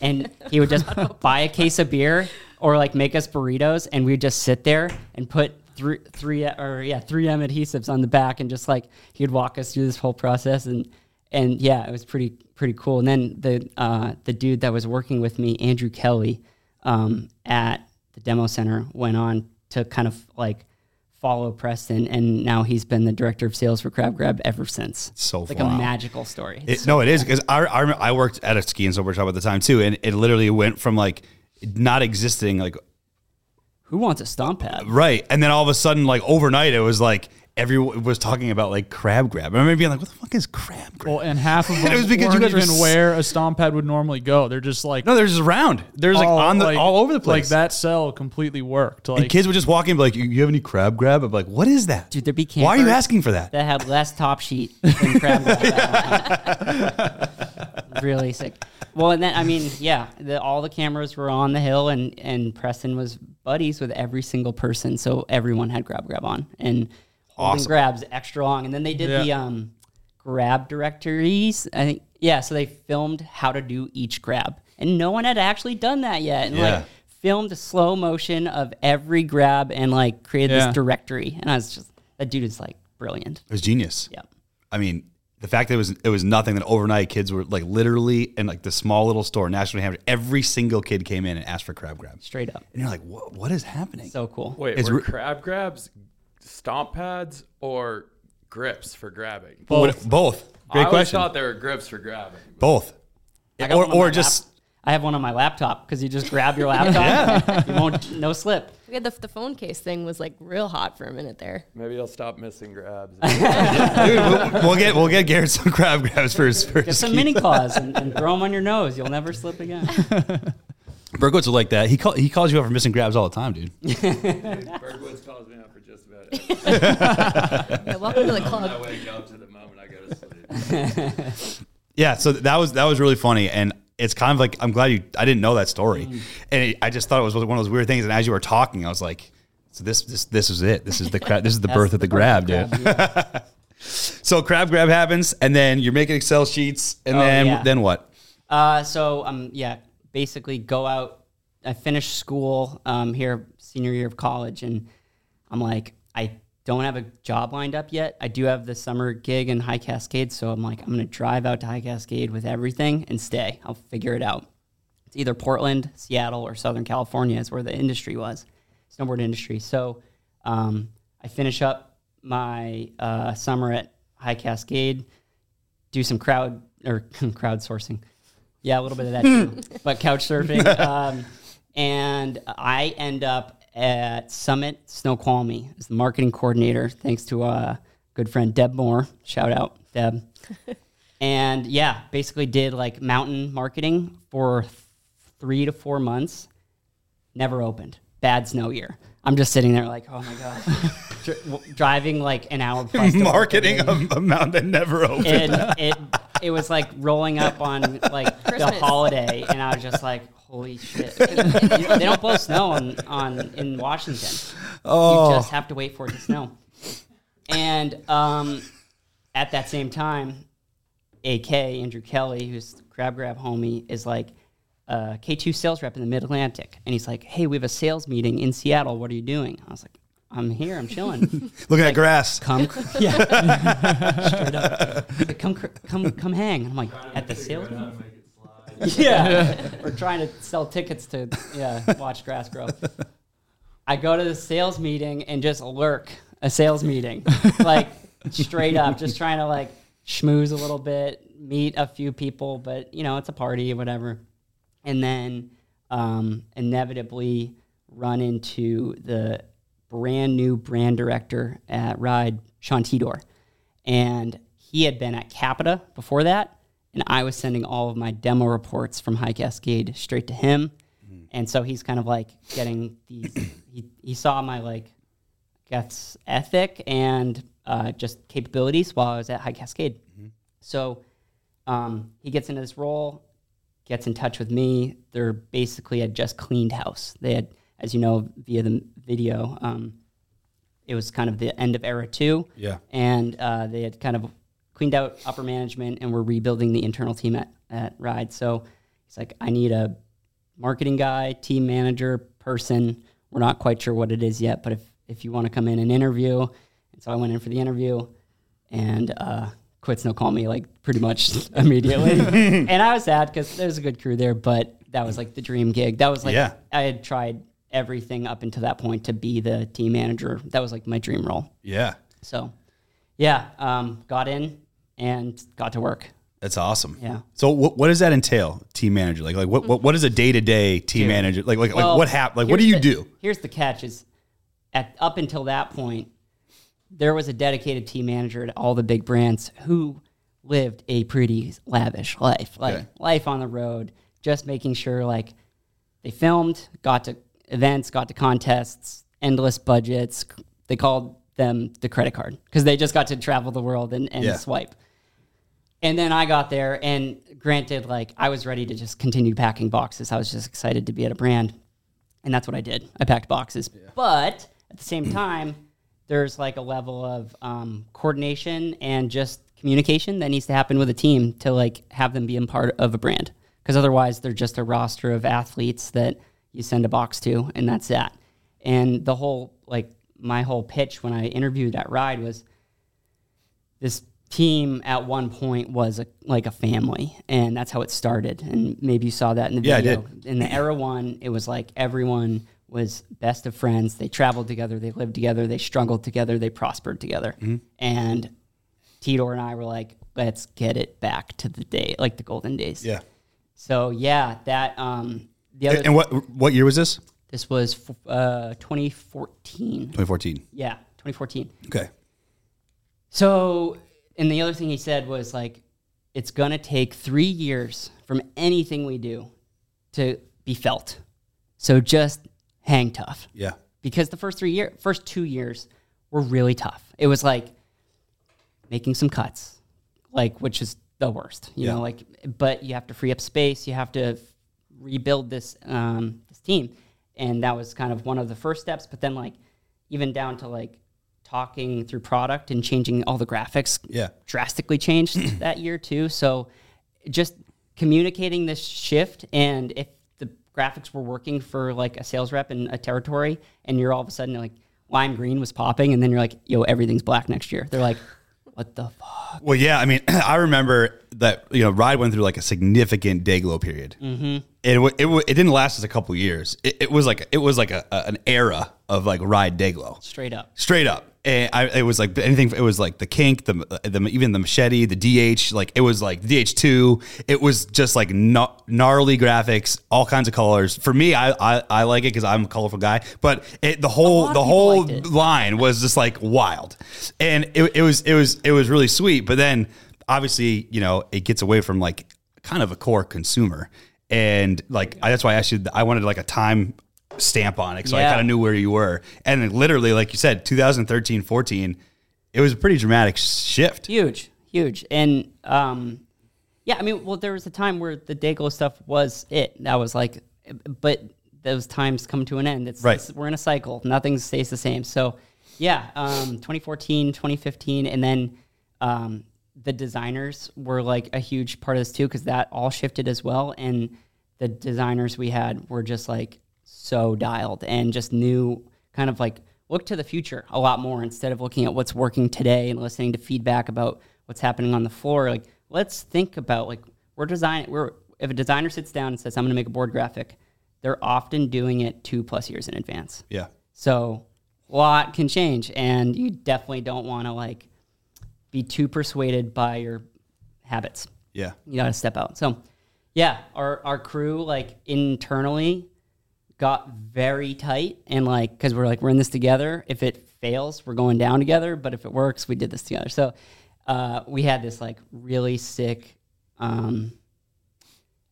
And he would just buy a case of beer or like make us burritos and we'd just sit there and put three, three or yeah, 3M adhesives on the back and just like he'd walk us through this whole process and and yeah, it was pretty pretty cool. And then the uh, the dude that was working with me, Andrew Kelly, um, at the demo center, went on to kind of like follow Preston, and now he's been the director of sales for Crab Grab ever since. So like wow. a magical story. It, no, it is because I, I I worked at a ski and snowboard shop at the time too, and it literally went from like not existing like Who wants a stomp pad? right, and then all of a sudden like overnight it was like everyone was talking about like crab grab. I remember being like, what the fuck is crab grab? Well, and half of them it was because you guys were even s- where a stomp pad would normally go. They're just like no, they're just around. There's like all, on the like- all over the place. Like that cell completely worked. And kids would just walk in and be like, you, you have any crab grab? I'm like, what is that? Dude, there'd be Why are you asking for that? that had less top sheet than crab grab. really sick. Well, and then I mean, yeah, the, all the cameras were on the hill, and and Preston was buddies with every single person, so everyone had crab grab on and holding Awesome. grabs extra long. And then they did the um, grab directories. I think yeah, so they filmed how to do each grab, and no one had actually done that yet. And Yeah. like filmed a slow motion of every grab and like created Yeah. this directory. And I was just that dude is like brilliant. It was genius. Yeah. I mean, the fact that it was it was nothing that overnight kids were like literally in like the small little store, National Hampshire, every single kid came in and asked for crab grabs. Straight up. And you're like, what, what is happening? So cool. Wait, It's were re- crab grabs stomp pads or grips for grabbing? What- both. Great I always question. thought they were grips for grabbing. both. I got Or, one on or my just lap- I have one on my laptop because you just grab your laptop. you won't no slip. We had the, the phone case thing was like real hot for a minute there. Maybe I'll stop missing grabs. dude, we'll, we'll get we'll get Garrett some crab grabs for his Get first some mini claws and, and throw them on your nose. You'll never slip again. Berkowitz was like that. He call, he calls you out for missing grabs all the time, dude. Birdwoods calls me out for just about everything. Yeah, welcome to the I club. wake up to the moment I go to sleep. Yeah, so that was that was really funny, and it's kind of like I'm glad you. I didn't know that story, Mm. and it, I just thought it was one of those weird things. And as you were talking, I was like, "So this this this is it. This is the crab. This is the birth of the grab, dude." Yeah. So crab grab happens, and then you're making Excel sheets, and Oh, then yeah. then what? Uh, so um, yeah, basically go out. I finished school um, here, senior year of college, and I'm like, I don't have a job lined up yet. I do have the summer gig in High Cascade, so I'm like, I'm gonna drive out to High Cascade with everything and stay. I'll figure it out. It's either Portland, Seattle, or Southern California is where the industry was, snowboard industry. So um, I finish up my uh, summer at High Cascade, do some crowd or crowdsourcing. Yeah, a little bit of that too, but couch surfing. Um, and I end up at Summit Snoqualmie as the marketing coordinator, thanks to a good friend Deb Moore. Shout out, Deb. and yeah, basically did like mountain marketing for th- three to four months. Never opened. Bad snow year. I'm just sitting there like, oh my god, driving like an hour plus. Marketing a, a mountain that never opened. and it it was like rolling up on like the holiday, and I was just like, "Holy shit!" they don't blow snow on on in Washington. You just have to wait for it to snow. And um, at that same time, AK Andrew Kelly, who's crab grab homie, is like a K2 sales rep in the Mid Atlantic, and he's like, "Hey, we have a sales meeting in Seattle. What are you doing?" I was like, "I'm here. I'm chilling." Looking at grass. come yeah straight up like, come cr- come come hang and i'm like at the sales meeting? yeah. We're trying to sell tickets to yeah watch grass grow. I go to the sales meeting and just lurk a sales meeting like straight up just trying to like schmooze a little bit meet a few people but you know it's a party or whatever. And then um, inevitably run into the brand new brand director at Ride, Sean Tidor. And he had been at Capita before that, and I was sending all of my demo reports from High Cascade straight to him. And so he's kind of like getting these, he, he saw my like, guess, ethic and uh, just capabilities while I was at High Cascade. So um, he gets into this role, gets in touch with me. They're basically had just cleaned house. They had, as you know, via the video, um, it was kind of the end of era two. Yeah. And uh, they had kind of cleaned out upper management and we're rebuilding the internal team at, at Ride. So he's like, I need a marketing guy, team manager, person. We're not quite sure what it is yet, but if, if you want to come in and interview. And so I went in for the interview and uh, quit Snow called me like pretty much immediately. and I was sad because there's a good crew there, but that was like the dream gig. That was like, Yeah. I had tried everything up until that point to be the team manager. That was like my dream role. Yeah. So, yeah, um, got in and got to work. That's awesome. Yeah. So what, what does that entail, team manager? Like like what what, what is a day to day team Dude. manager? Like like, Well, like what hap- Like what do you the- do? Here's the catch: is at up until that point, there was a dedicated team manager at all the big brands who lived a pretty lavish life, like Okay. life on the road, just making sure like they filmed, got to events, got to contests, endless budgets. They called them the credit card because they just got to travel the world and, and Yeah. swipe. And then I got there, and granted, like I was ready to just continue packing boxes. I was just excited to be at a brand, and that's what I did. I packed boxes, but at the same time, there's like a level of um, coordination and just communication that needs to happen with a team to like have them be a part of a brand. Because otherwise, they're just a roster of athletes that you send a box to, and that's that. And the whole like my whole pitch when I interviewed that Ride was this team at one point was a, like a family and that's how it started and maybe you saw that in the Yeah, I video in the era one it was like everyone was best of friends they traveled together they lived together they struggled together they prospered together Mm-hmm. and Tidor and I were like let's get it back to the day like the golden days Yeah. so yeah that um the other And what what year was this? this was uh 2014 2014. yeah 2014 Okay. So, and the other thing he said was like, it's going to take three years from anything we do to be felt. So just hang tough Yeah. because the first three year, first two years were really tough. It was like making some cuts, like which is the worst, you Yeah. know. Like, but you have to free up space. You have to rebuild this um, this team, and that was kind of one of the first steps. But then, like, even down to like talking through product and changing all the graphics, Yeah. drastically changed that year too. So, just communicating this shift, and if the graphics were working for like a sales rep in a territory, and you're all of a sudden like, lime green was popping, and then you're like, yo, everything's black next year. They're like, what the fuck? Well, yeah, I mean, I remember that you know, Ride went through like a significant day glow period. Mm-hmm. It, wa- it wa- it didn't last us a couple years. It, it was like it was like a, a- an era of like Ride day glow, Straight up. straight up. And I, it was like anything. It was like the kink, the, the even the machete, the DH. Like it was like DH two. It was just like gna- gnarly graphics, all kinds of colors. For me, I I, I like it because I'm a colorful guy. But it, the whole the whole line was just like wild, and it, it was it was it was really sweet. But then obviously, you know, it gets away from like kind of a core consumer, and like I, that's why I asked you. I wanted like a time stamp on it, so I kind of knew where you were. And literally, like you said, 2013, 14, it was a pretty dramatic shift. Huge, huge. And um, yeah, I mean, well, there was a time where the Dayglow stuff was it. That was like, but those times come to an end. It's, Right. it's- we're in a cycle. Nothing stays the same. So yeah, um, 2014, 2015, and then um, the designers were like a huge part of this too because that all shifted as well. And the designers we had were just like so dialed and just knew kind of like look to the future a lot more instead of looking at what's working today and listening to feedback about what's happening on the floor. Like let's think about like we're designing we're if a designer sits down and says I'm going to make a board graphic, they're often doing it two plus years in advance. Yeah. So a lot can change, and you definitely don't want to like be too persuaded by your habits. Yeah. You got to step out. So yeah, our our crew like internally got very tight, and like because we're like we're in this together. If it fails, we're going down together. But if it works, we did this together. So uh, we had this like really sick. Um,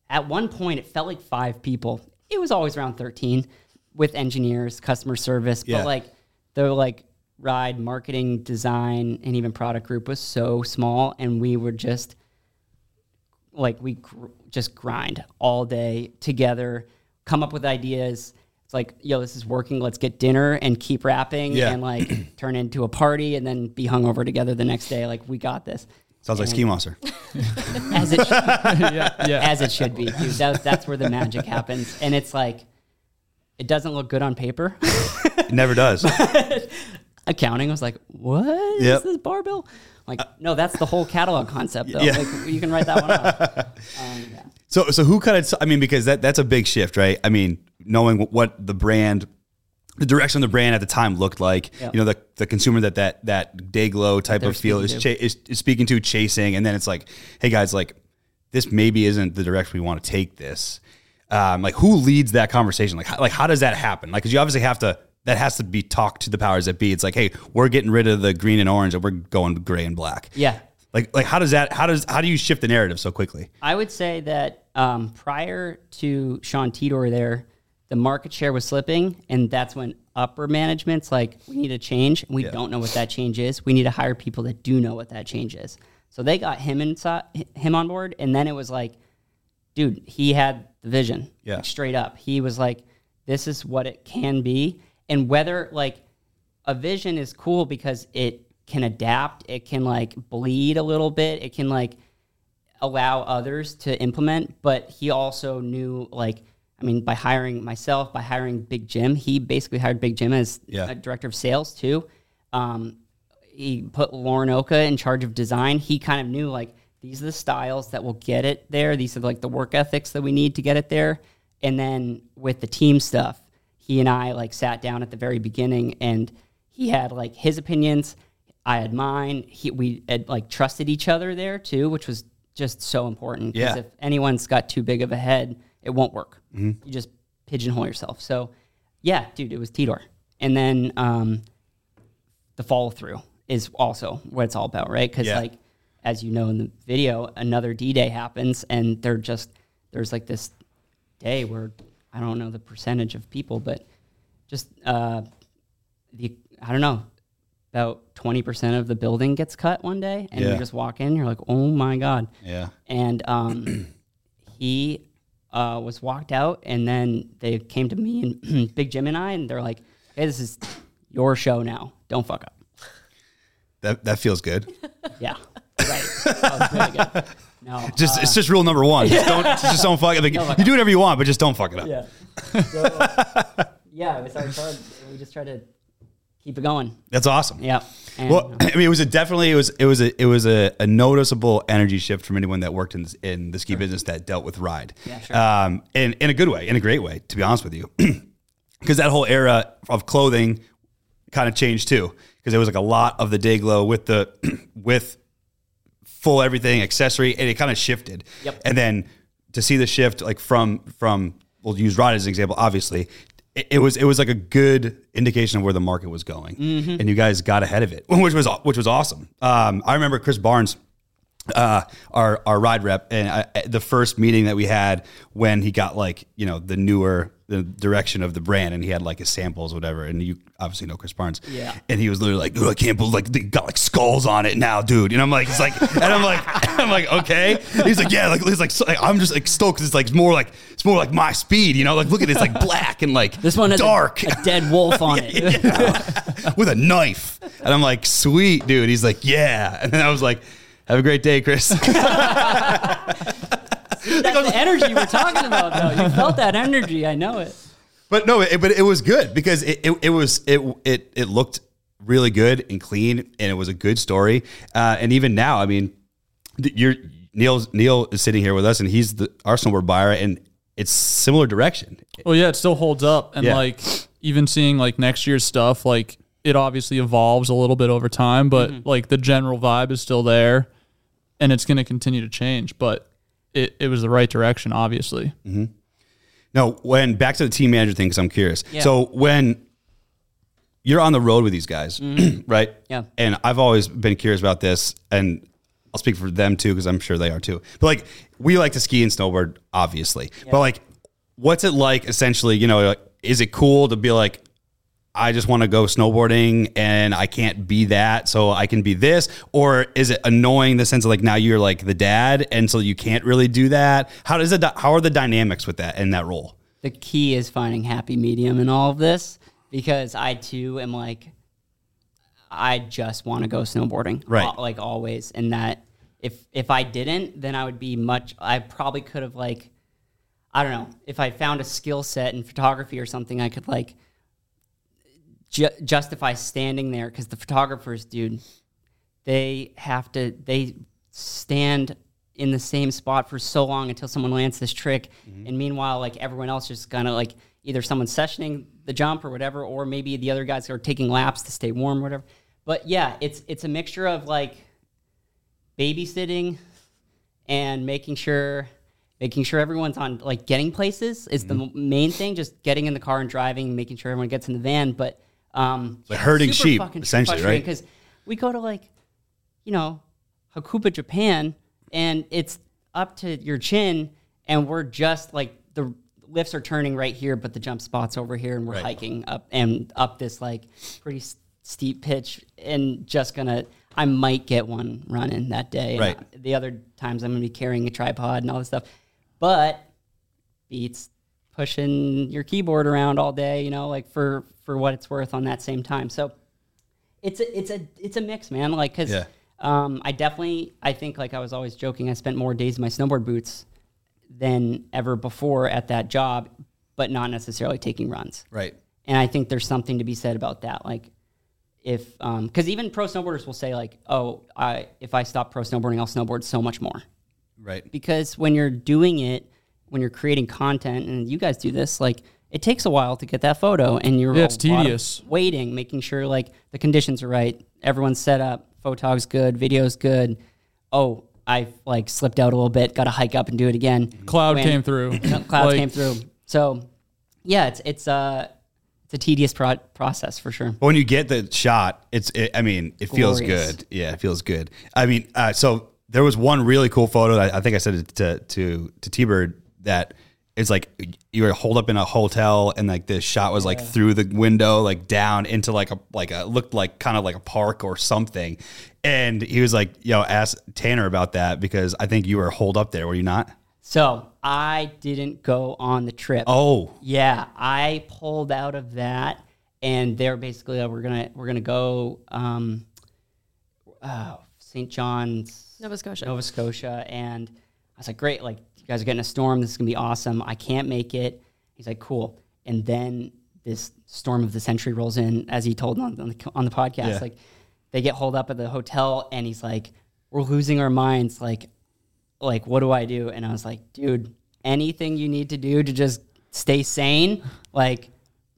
at one point, it felt like five people. It was always around 13 with engineers, customer service, Yeah. but like the like ride marketing, design, and even product group was so small, and we were just like we gr- just grind all day together, come up with ideas. It's like, yo, this is working. Let's get dinner and keep rapping Yeah. and like turn into a party and then be hungover together the next day. Like we got this. Sounds like Ski Monster. As it yeah, yeah. as it should be, dude. That, that's where the magic happens. And it's like, it doesn't look good on paper. It never does. Accounting was like, what is Yep. this barbell? Like, no, that's the whole catalog concept, though. Yeah. Like, you can write that one off. Um, yeah. So, so who kind of? I mean, because that that's a big shift, right? I mean, knowing what the brand, the direction of the brand at the time looked like. Yeah. You know, the the consumer that that that day glow type of feel is, speaking cha- is is speaking to, chasing, and then it's like, hey guys, like this maybe isn't the direction we want to take this. Um, like who leads that conversation? Like, how, like how does that happen? Like, because you obviously have to. That has to be talked to the powers that be. It's like, hey, we're getting rid of the green and orange, and we're going gray and black. Yeah. Like, like how does that? How does how do you shift the narrative so quickly? I would say that um, prior to Sean Tidor there, the market share was slipping, and that's when upper management's like, we need a change. and We don't know what that change is. We need to hire people that do know what that change is. So they got him inside, him on board, and then it was like, dude, he had the vision. Yeah. Like, straight up. He was like, this is what it can be. And whether like a vision is cool because it can adapt, it can like bleed a little bit, it can like allow others to implement. But he also knew like, I mean, by hiring myself, by hiring Big Jim, he basically hired Big Jim as Yeah. a director of sales too. Um, he put Lauren Oka in charge of design. He kind of knew like these are the styles that will get it there. These are like the work ethics that we need to get it there. And then with the team stuff, he and I like sat down at the very beginning and he had like his opinions. I had mine. He, we had like trusted each other there too, which was just so important. 'cause Yeah. if anyone's got too big of a head, it won't work. You just pigeonhole yourself. So yeah, dude, it was Tidor. And then um, the follow through is also what it's all about, right? Because Yeah. like as you know in the video, another D Day happens, and they're just there's like this day where I don't know the percentage of people, but just uh, the I don't know about twenty percent of the building gets cut one day, and Yeah. you just walk in, you're like, oh my god, Yeah. and um, he uh, was walked out, and then they came to me and Big Jim and I, and they're like, "Hey, this is your show now. Don't fuck up." That that feels good. Yeah, right. Really. No, Just uh, it's just rule number one. Just don't just don't fuck it. Like, fuck you do whatever you want, but just don't fuck it up. yeah. So, yeah, it was our. We just try to keep it going. That's awesome. Yeah. And, Well, I mean, it was a definitely it was it was a it was a, a noticeable energy shift from anyone that worked in this, in the ski business that dealt with ride. Yeah, sure. Um, in in a good way, in a great way, to be honest with you, because that whole era of clothing kind of changed too. Because there was like a lot of the day glow with the with full everything accessory, and it kind of shifted. Yep. And then to see the shift like from from we'll use ride as an example, obviously. It, it was it was like a good indication of where the market was going, and you guys got ahead of it, which was which was awesome. Um, I remember Chris Barnes, uh, our our ride rep, and I, the first meeting that we had when he got like you know the newer the direction of the brand, and he had like his samples, whatever. And you obviously know Chris Barnes, Yeah. And he was literally like, "Dude, I can't believe like they got like skulls on it now, dude." And I'm like, it's like, and I'm like, I'm like, okay. He's like, yeah, like he's like, so, like, I'm just like stoked because it's like it's more like it's more like my speed, you know? Like look at it, it's like black and like this one has a- dark A, dead wolf on it. with a knife. And I'm like, sweet, dude. He's like, yeah. And then I was like, have a great day, Chris. That's the energy we're talking about, though. You felt that energy. I know it. but no, it, but it was good because it, it, it was it it it looked really good and clean, and it was a good story. Uh, and even now, I mean, you're Neil Neil is sitting here with us, and he's the Arsenal snowboard buyer, and it's similar direction. Well, yeah, it still holds up, and Yeah. like even seeing like next year's stuff, like it obviously evolves a little bit over time, but Mm-hmm. like the general vibe is still there, and it's going to continue to change. But it, it was the right direction, obviously. Mm-hmm. No, when back to the team manager thing, because I'm curious. Yeah. So when you're on the road with these guys, mm-hmm. right? Yeah. And I've always been curious about this, and I'll speak for them too, because I'm sure they are too. But like, we like to ski and snowboard, obviously. But like, what's it like? Essentially, you know, like, is it cool to be like, I just want to go snowboarding and I can't be that, so I can be this? Or is it annoying the sense of like now you're like the dad, and so you can't really do that? How does it? How are the dynamics with that in that role? The key is finding happy medium in all of this because I too am like, I just want to go snowboarding, Right. Like always. And that if if I didn't, then I would be much. I probably could have like, I don't know, if I found a skill set in photography or something, I could like ju- justify standing there because the photographers, dude, they have to they stand in the same spot for so long until someone lands this trick. Mm-hmm. And meanwhile like everyone else just kind of like either someone's sessioning the jump or whatever or maybe the other guys are taking laps to stay warm or whatever. But yeah it's it's a mixture of like babysitting and making sure making sure everyone's on like getting places is the mm-hmm. main thing just getting in the car and driving making sure everyone gets in the van. But um Like herding sheep, essentially, right? because we go to like you know hakuba japan and it's up to your chin and we're just like the lifts are turning right here but the jump spot's over here and we're hiking up and up this like pretty s- steep pitch and just gonna i might get one running that day And Right. the other times i'm gonna be carrying a tripod and all this stuff but beats pushing your keyboard around all day you know like for for what it's worth on that same time so it's a it's a it's a mix man like because Yeah. um, i definitely i think like i was always joking i spent more days in my snowboard boots than ever before at that job but not necessarily taking runs Right. and I think there's something to be said about that. Like, if because even pro snowboarders will say like, "Oh, I if I stop pro snowboarding, I'll snowboard so much more." Right. Because when you're doing it, when you're creating content, and you guys do this, like it takes a while to get that photo, and you're Yeah, it's a lot of tedious. waiting, making sure like the conditions are right, everyone's set up, photog's good, video's good. Oh, I like slipped out a little bit, got to hike up and do it again. Cloud When- came through. cloud Like, came through. So, yeah, it's it's uh it's a tedious pro- process for sure. But when you get the shot, it's. It, I mean, it feels good. Yeah, it feels good. I mean, uh, so there was one really cool photo. I, I think I said it to to to T Bird that it's like you were holed up in a hotel and like the shot was like through the window, like down into like a like a looked like kind of like a park or something. And he was like, "Yo, ask Tanner about that because I think you were holed up there. Were you not?" So I didn't go on the trip. Oh, Yeah, I pulled out of that, and they're basically uh, we're gonna we're gonna go um, uh, St. John's, Nova Scotia. Nova Scotia, and I was like, great, like you guys are getting a storm. This is gonna be awesome. I can't make it. He's like, cool. And then this storm of the century rolls in, as he told on, on the on the podcast. Yeah. Like they get holed up at the hotel, and he's like, "We're losing our minds. Like, like what do I do?" And I was like, "Dude, anything you need to do to just stay sane. Like,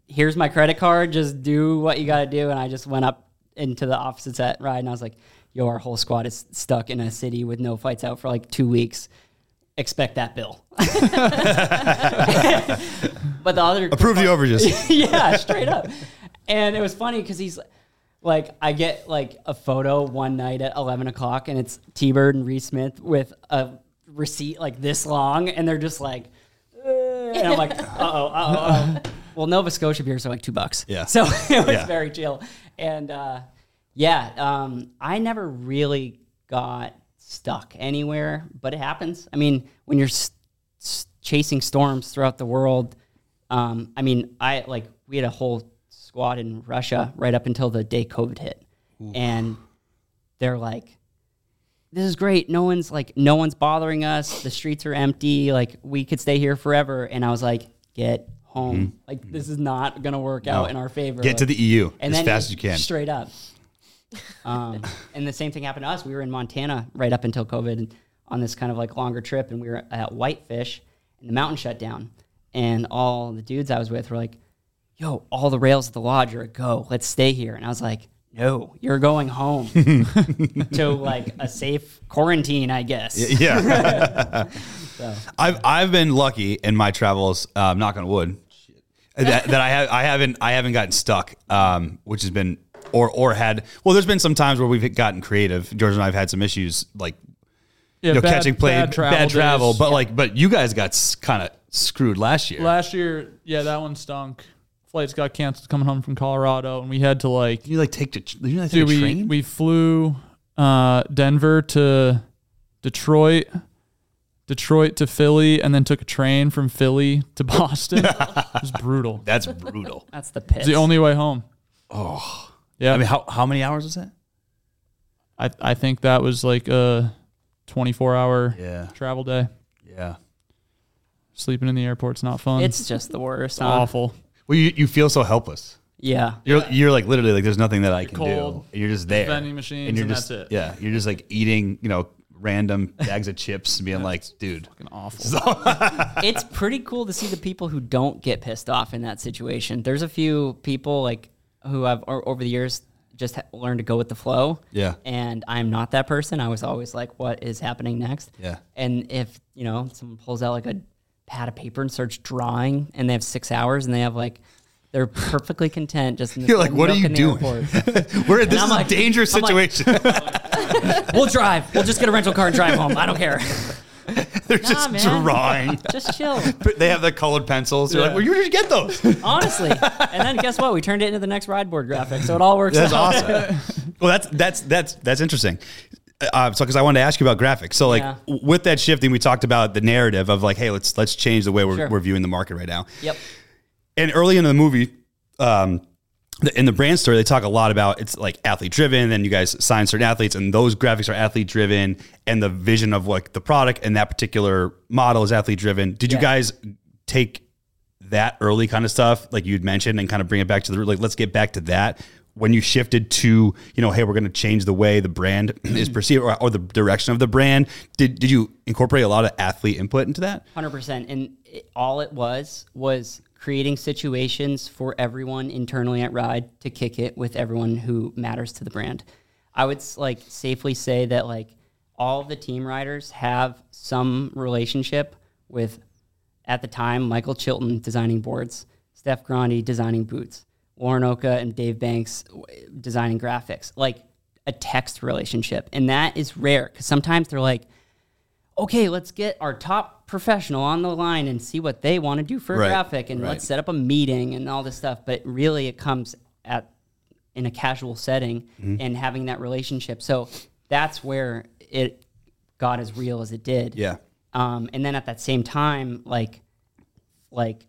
here's my credit card. Just do what you got to do." And I just went up into the opposite set ride, and I was like, "Yo, our whole squad is stuck in a city with no fights out for like two weeks." Expect that bill. but the other Approve the overages. yeah, straight up. And it was funny because he's like, I get like a photo one night at 11 o'clock and it's T Bird and Reese Smith with a receipt like this long. And they're just like, "Uh," and I'm like, uh oh, uh oh, uh oh. Well, Nova Scotia beers are like two bucks. Yeah. So it was Yeah. very chill. And uh, yeah, um, I never really got stuck anywhere, but it happens. I mean, when you're s- s- chasing storms throughout the world, um, I mean, I like we had a whole squad in Russia right up until the day COVID hit, and they're like, "This is great. No one's like, no one's bothering us. The streets are empty. Like, we could stay here forever." And I was like, "Get home. Like, this is not gonna work out in our favor. Get to the EU and as then fast as you can. Straight up. Um, and the same thing happened to us. We were in Montana right up until COVID on this kind of like longer trip, and we were at Whitefish, and the mountain shut down. And all the dudes I was with were like, "Yo, all the rails at the lodge are a go. Let's stay here." And I was like, "No, you're going home to like a safe quarantine, I guess." Yeah. So, I've I've been lucky in my travels. Um, knock on wood. That, that I have I haven't I haven't gotten stuck, um, which has been or or had. Well, there's been some times where we've gotten creative. George and I have had some issues like Yeah, you know, bad- catching play, bad travel. travel. days. But like, but you guys got kind of screwed last year. last year, yeah, that one stunk. Flights got canceled coming home from Colorado, and we had to like Did you like take to did you like take Dude, a we train? we flew uh, Denver to Detroit, Detroit to Philly, and then took a train from Philly to Boston. it was brutal. That's brutal. that's the pit. It's the only way home. Oh, yeah. I mean, how how many hours was that? I I think that was like a twenty four hour Yeah, travel day. yeah. Sleeping in the airport's not fun. It's just the worst. It's huh? awful. Well, you, you feel so helpless. Yeah. You're you're like literally like there's nothing that I can cold. do. You're just there. Vending machines, you're and just, that's it. Yeah, you're just like eating you know random bags of chips and being like, dude. Fucking awful. it's pretty cool to see the people who don't get pissed off in that situation. There's a few people like who I've over the years just ha- learned to go with the flow. Yeah. And I'm not that person. I was always like, what is happening next? Yeah. And if, you know, someone pulls out like a pad of paper and starts drawing and they have six hours and they have like, they're perfectly content just in the You're like, what are you doing? We're in this is like- a dangerous I'm like- situation. we'll drive. We'll just get a rental car and drive home. I don't care. They're just man. drawing. Just chill. They have the colored pencils. You're like, where did you get those? Honestly. And then guess what? We turned it into the next ride board graphic. So it all works That's out. awesome. well, that's that's that's that's interesting. Uh, so, because I wanted to ask you about graphics. So, like Yeah. with that shifting, we talked about the narrative of like, hey, let's let's change the way we're, Sure. we're viewing the market right now. Yep. And early in the movie, um, the, in the brand story, they talk a lot about it's like athlete driven, and you guys sign certain athletes, and those graphics are athlete driven, and the vision of like the product and that particular model is athlete driven. Did you guys take that early kind of stuff, like you'd mentioned, and kind of bring it back to the like, let's get back to that when you shifted to, you know, hey, we're going to change the way the brand is perceived or, or the direction of the brand. Did did you incorporate a lot of athlete input into that? Hundred percent, and it, all it was was creating situations for everyone internally at Ride to kick it with everyone who matters to the brand. I would like safely say that like all the team riders have some relationship with, at the time, Michael Chilton designing boards, Steph Grandi designing boots, Lauren Oka and Dave Banks designing graphics, like a text relationship, and that is rare because sometimes they're like okay, let's get our top professional on the line and see what they want to do for a Right, graphic and right. let's set up a meeting and all this stuff. But really, it comes at in a casual setting Mm-hmm. and having that relationship. So that's where it got as real as it did. Yeah. Um, and then at that same time, like, like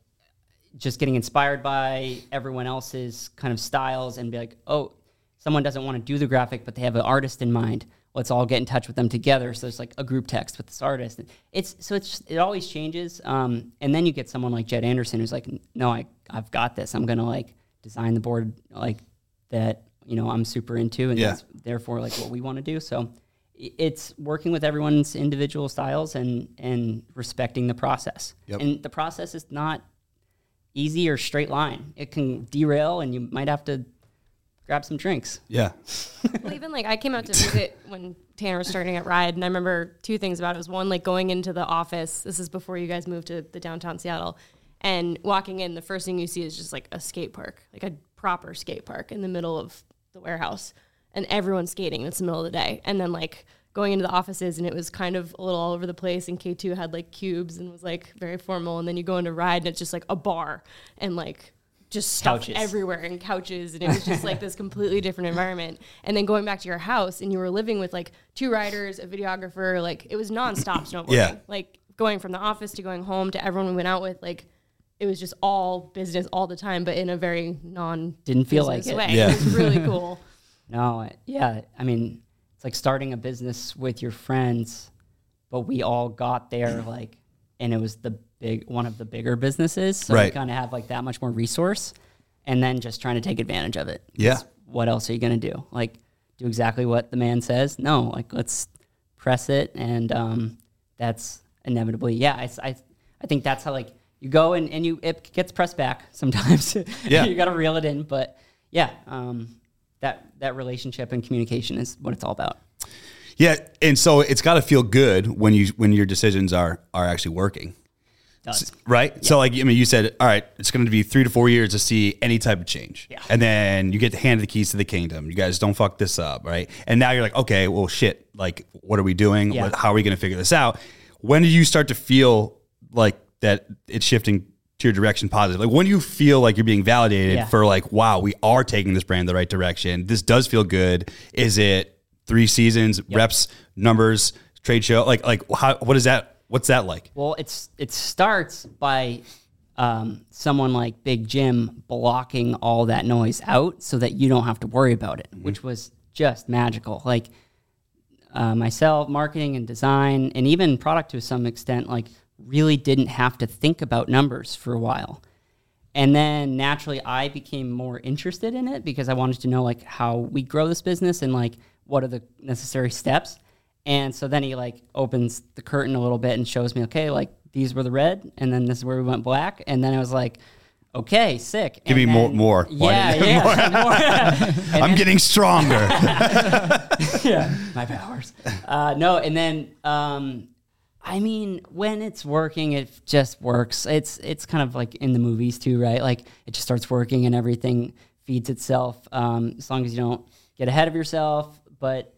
just getting inspired by everyone else's kind of styles and be like, oh, someone doesn't want to do the graphic, but they have an artist in mind. Let's all get in touch with them together. So there's like a group text with this artist. It's so it's it always changes. Um, and then you get someone like Jed Anderson who's like, no, I I've got this. I'm gonna like design the board like that. You know, I'm super into, and Yeah. that's therefore like what we want to do. So it's working with everyone's individual styles and and respecting the process. Yep. And the process is not easy or straight line. It can derail, and you might have to grab some drinks. Yeah. Well, even like I came out to visit when Tanner was starting at Ride, and I remember two things about it. Was one like going into the office. This is before you guys moved to the downtown Seattle, and walking in, the first thing you see is just like a skate park, like a proper skate park in the middle of the warehouse, and everyone's skating. It's the middle of the day, and then like going into the offices, and it was kind of a little all over the place. And K two had like cubes and was like very formal, and then you go into Ride, and it's just like a bar and like just stuff Couches. everywhere and couches and it was just like this completely different environment and then going back to your house and you were living with like two riders a videographer like it was nonstop snowboarding Yeah. like going from the office to going home to everyone we went out with like it was just all business all the time but in a very non Didn't feel like it. way Yeah. it was really cool No, I- yeah. I mean, it's like starting a business with your friends, but we all got there like, and it was the big one of the bigger businesses. So Right. you kind of have like that much more resource, and then just trying to take advantage of it. Yeah. What else are you gonna do? Like, do exactly what the man says? No. Like, let's press it, and um, that's inevitably. Yeah. I, I, I think that's how like you go and, and you it gets pressed back sometimes. Yeah. you got to reel it in, but yeah. Um, that that relationship and communication is what it's all about. Yeah, and so it's got to feel good when you when your decisions are are actually working, Does. right? So like I mean, you said, all right, it's going to be three to four years to see any type of change, Yeah. and then you get to hand the keys to the kingdom. You guys don't fuck this up, right? And now you're like, okay, well, shit, like what are we doing? Yeah. What, how are we going to figure this out? When did you start to feel like that it's shifting? To your direction positive. Like when do you feel like you're being validated Yeah. for like, wow, we are taking this brand the right direction. This does feel good. Is it three seasons, reps, numbers, trade show? Like like how what is that? What's that like? Well, it's it starts by um, someone like Big Jim blocking all that noise out so that you don't have to worry about it, which was just magical. Like uh, myself, marketing and design, and even product to some extent, like really didn't have to think about numbers for a while. And then naturally, I became more interested in it because I wanted to know like how we grow this business and like what are the necessary steps. And so then he like opens the curtain a little bit and shows me, okay, like these were the red, and then this is where we went black, and then I was like, okay, sick. Give me more- then- more. Why Yeah, yeah. And I'm then- getting stronger. yeah, my powers. Uh, no, and then um, I mean, when it's working, it just works. It's it's kind of like in the movies too, right? Like it just starts working and everything feeds itself. Um, as long as you don't get ahead of yourself, but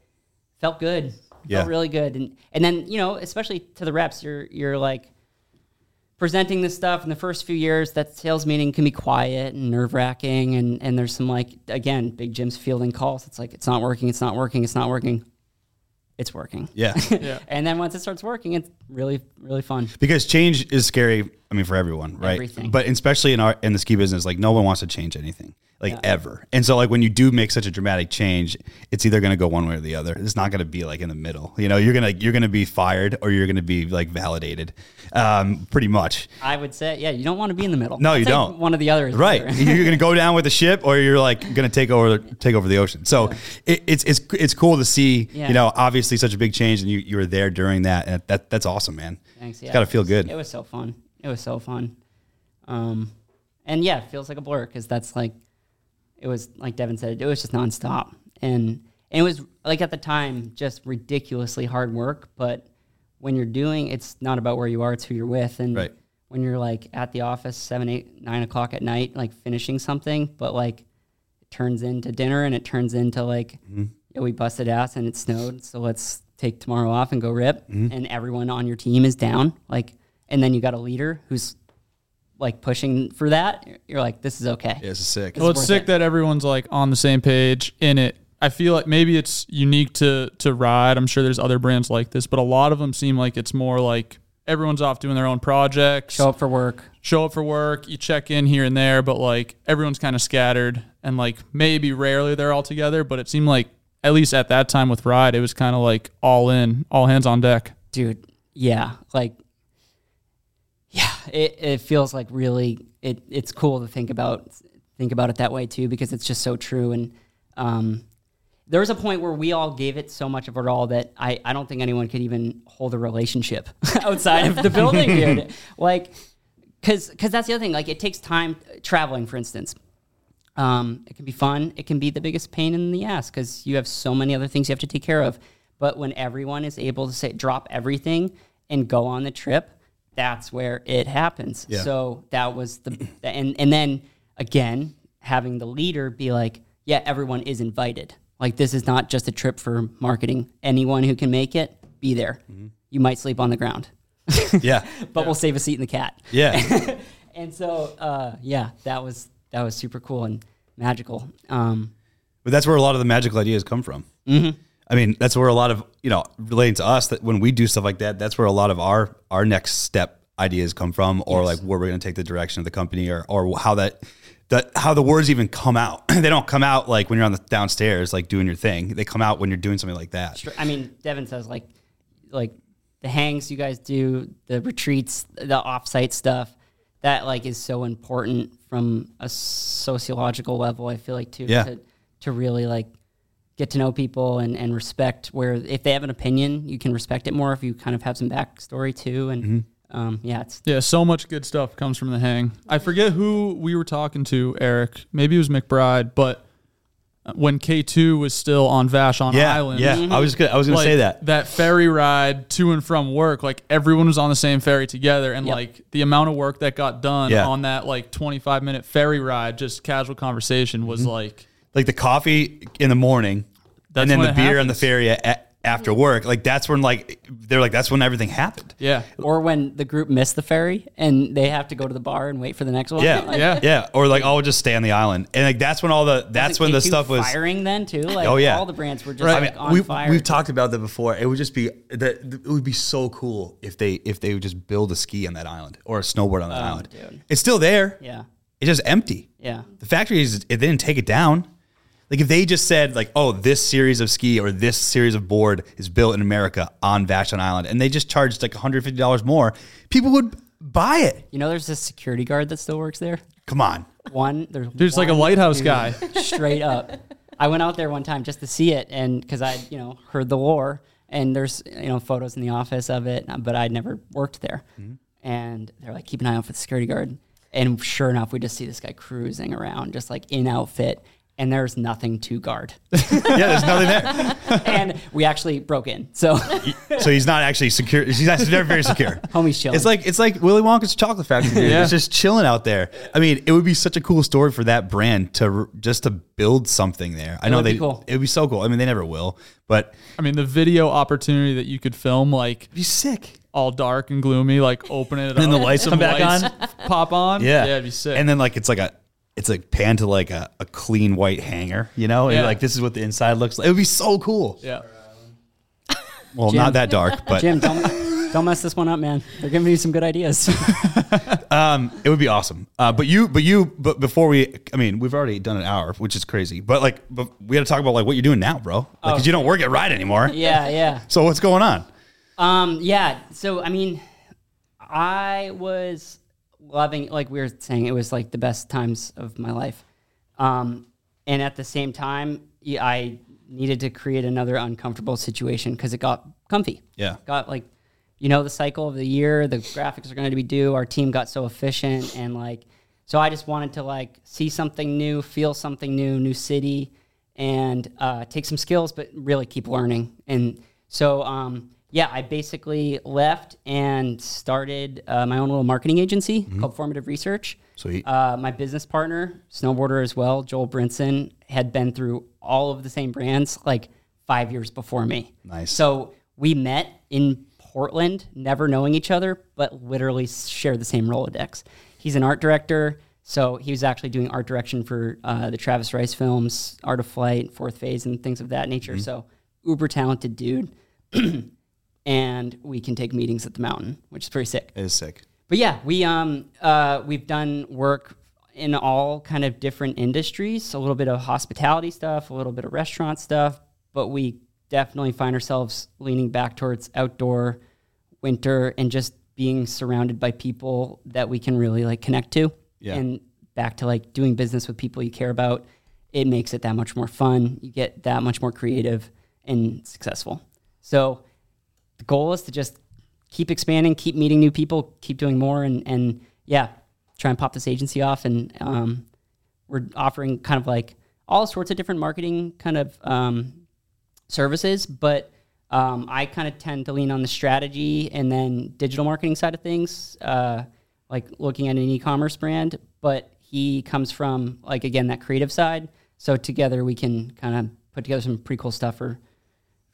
felt good. Yeah. Felt really good, and and then you know, especially to the reps, you're you're like presenting this stuff in the first few years that sales meeting can be quiet and nerve wracking and and there's some like again big jim's fielding calls it's like it's not working it's not working it's not working it's working yeah. Yeah. and then once it starts working it's really really fun Because change is scary, I mean, for everyone, right? Everything. But especially in our in the ski business, like no one wants to change anything. Like ever. And so like when you do make such a dramatic change, it's either gonna go one way or the other. It's not gonna be like in the middle. You know, you're gonna you're gonna be fired or you're gonna be like validated. Um, pretty much. i would say yeah you don't want to be in the middle No, you don't. one of the others Right. you're gonna go down with the ship or you're like gonna take over take over the ocean. So it, it's it's it's cool to see, Yeah. you know, obviously such a big change and you, you were there during that. And that that's awesome, man. Thanks. Yeah, It's gotta feel good. It was so fun. It was so fun. Um, and yeah, it feels like a blur because that's like, it was like Devin said, it was just nonstop, and, and it was like at the time just ridiculously hard work. But when you're doing, it's not about where you are; it's who you're with. And Right. when you're like at the office seven, eight, nine o'clock at night, like finishing something, but like it turns into dinner and it turns into like Mm-hmm. yeah, we busted ass and it snowed, so let's take tomorrow off and go rip. Mm-hmm. And everyone on your team is down, like, and then you got a leader who's like pushing for that. You're like, this is okay. Yeah, this is sick. Well, it's sick it. that everyone's like on the same page in it. I feel like maybe it's unique to to Ride. I'm sure there's other brands like this, but a lot of them seem like it's more like everyone's off doing their own projects. Show up for work. show up for work, you check in here and there, but like everyone's kind of scattered and like maybe rarely they're all together, but it seemed like at least at that time with Ride, it was kind of like all in, all hands on deck. dude yeah like yeah it, it feels like really it, it's cool to think about think about it that way too because it's just so true and um, there was a point where we all gave it so much of it all that I, I don't think anyone could even hold a relationship outside of the building dude like because because that's the other thing like it takes time traveling for instance um, it can be fun. It can be the biggest pain in the ass because you have so many other things you have to take care of. But when everyone is able to say drop everything and go on the trip, that's where it happens. Yeah. So that was the and and then again having the leader be like, yeah, everyone is invited. Like this is not just a trip for marketing. Anyone who can make it, be there. You might sleep on the ground, Yeah. but we'll save a seat in the cat. Yeah. And so, uh, yeah, that was that was super cool and magical. Um, But that's where a lot of the magical ideas come from. Mm-hmm. I mean, that's where a lot of you know relating to us that when we do stuff like that, that's where a lot of our our next step ideas come from, or like where we're going to take the direction of the company, or or how that that how the words even come out. they don't come out like when you're on the downstairs like doing your thing. They come out when you're doing something like that. I mean, Devin says like, like the hangs you guys do, the retreats, the offsite stuff, that like is so important from a sociological level. I feel like too Yeah. to to really like get to know people and and respect where if they have an opinion, you can respect it more if you kind of have some backstory too. And um, yeah, it's Yeah, so much good stuff comes from the hang. I forget who we were talking to, Eric. Maybe it was McBride, but when K2 was still on Vashon Yeah, Island. yeah. I was gonna, I was gonna like, say that. that ferry ride to and from work, like everyone was on the same ferry together, and Yep. like the amount of work that got done Yeah. on that like 25 minute ferry ride, just casual conversation, was Mm-hmm. like Like the coffee in the morning, That's and then when the it beer on the happens. ferry a- after work. Like that's when like they're like that's when everything happened. yeah, or when the group missed the ferry and they have to go to the bar and wait for the next one. Yeah, Like, Yeah. yeah. Or like, oh, we'll just stay on the island, and like that's when all the that's when the K2 stuff was. firing then too. Like Oh, yeah. all the brands were just Right. like I mean, on we, fire. we've talked about that before. It would just be that it would be so cool if they if they would just build a ski on that island or a snowboard on that oh, island. dude. It's still there. yeah, It's just empty. yeah. The factory is if they didn't take it down. Like if they just said like, oh, this series of ski or this series of board is built in America on Vashon Island, and they just charged like 150 dollars more, people would buy it. You know, there's this security guard that still works there. Come on. One, there's There's like a lighthouse guy. straight up. I went out there one time just to see it, and because I, you know, heard the lore, and there's you know photos in the office of it, but I'd never worked there. Mm-hmm. And they're like, keep an eye out for the security guard. And sure enough, we just see this guy cruising around, just like in outfit, and there's nothing to guard. Yeah, there's nothing there. and we actually broke in, so so he's not actually secure. He's not very, very secure. homie's chilling. It's like it's like Willy Wonka's chocolate factory. Dude. Yeah. It's just chilling out there. I mean, it would be such a cool story for that brand to r- just to build something there. I know would be they. cool. It would be so cool. I mean, they never will, but I mean, the video opportunity that you could film like it'd be sick. all dark and gloomy, like open it up, then the lights come back lights pop on. Yeah, yeah, it'd be sick. And then like it's like a. It's like pan to like a, a clean white hangar, you know? And like this is what the inside looks like. It would be so cool. yeah, Well, Jim. not that dark, but Jim, don't don't mess this one up, man. They're giving you some good ideas. Um, it would be awesome. Uh, but you, but you, but before we, I mean, we've already done an hour, which is crazy. But like, but we got to talk about like what you're doing now, bro. Like, cause you don't work at Ride anymore. yeah, yeah. So what's going on? Um, yeah. So I mean, I was loving, like we were saying, it was like the best times of my life. Um, and at the same time, I needed to create another uncomfortable situation because it got comfy. Yeah. Got like, you know, the cycle of the year, the graphics are going to be due. Our team got so efficient and like, so I just wanted to like see something new, feel something new, new city, and uh, take some skills, but really keep learning. And so, um, yeah, I basically left and started uh, my own little marketing agency called Formative Research. Sweet. Uh, my business partner, snowboarder as well, Joel Brinson, had been through all of the same brands like five years before me. Nice. So we met in Portland, never knowing each other, but literally share the same Rolodex. He's an art director, so he was actually doing art direction for uh, the Travis Rice films, Art of Flight, Fourth Phase, and things of that nature. So uber talented dude. and we can take meetings at the mountain, which is pretty sick. It is sick. But yeah, we um uh we've done work in all kind of different industries, a little bit of hospitality stuff, a little bit of restaurant stuff, but we definitely find ourselves leaning back towards outdoor, winter, and just being surrounded by people that we can really like connect to. Yeah. And back to like doing business with people you care about, it makes it that much more fun. You get that much more creative and successful. So the goal is to just keep expanding, keep meeting new people, keep doing more, and and yeah, try and pop this agency off. And um, we're offering kind of like all sorts of different marketing kind of um, services, but um, I kind of tend to lean on the strategy and then digital marketing side of things, uh, like looking at an e-commerce brand. But he comes from like again that creative side, so together we can kind of put together some pretty cool stuff for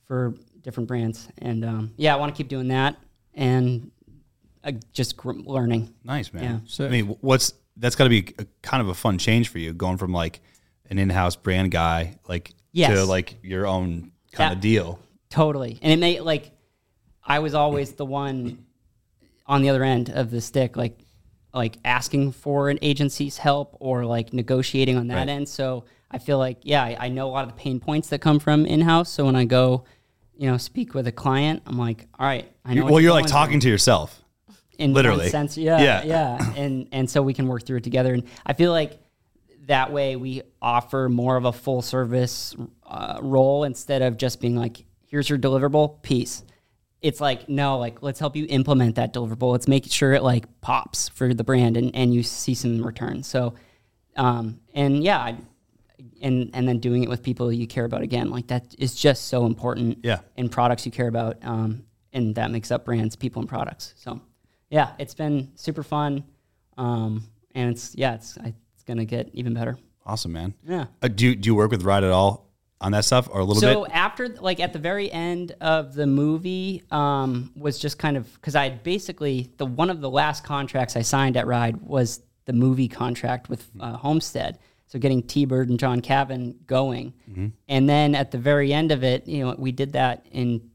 for different brands. And um, yeah, I want to keep doing that and uh, just gr- learning. Nice, man. Yeah. Sick. I mean, what's that's got to be a, kind of a fun change for you going from like an in-house brand guy like Yes. to like your own kind That- of deal. Totally. And it may like I was always the one on the other end of the stick, like like asking for an agency's help or like negotiating on that Right. end. So I feel like, yeah, I, I know a lot of the pain points that come from in house. So when I go, you know, speak with a client, I'm like, all right, I know. what well, you're like talking to yourself. in Literally. sense. Yeah, Yeah. yeah, and and so we can work through it together. And I feel like that way we offer more of a full service uh, role instead of just being like, here's your deliverable, peace. It's like no, like let's help you implement that deliverable. Let's make sure it like pops for the brand and and you see some return. So, um, and yeah. I, and, and then doing it with people you care about again like that is just so important Yeah. in products you care about um, and that makes up brands people and products so yeah it's been super fun um, and it's yeah it's I, it's gonna get even better Awesome, man. yeah Uh, do you, do you work with Ride at all on that stuff or a little so bit? So after like at the very end of the movie um, was just kind of because i had basically the one of the last contracts i signed at ride was the movie contract with uh, homestead so getting t-bird and john Cavan going and then at the very end of it you know we did that in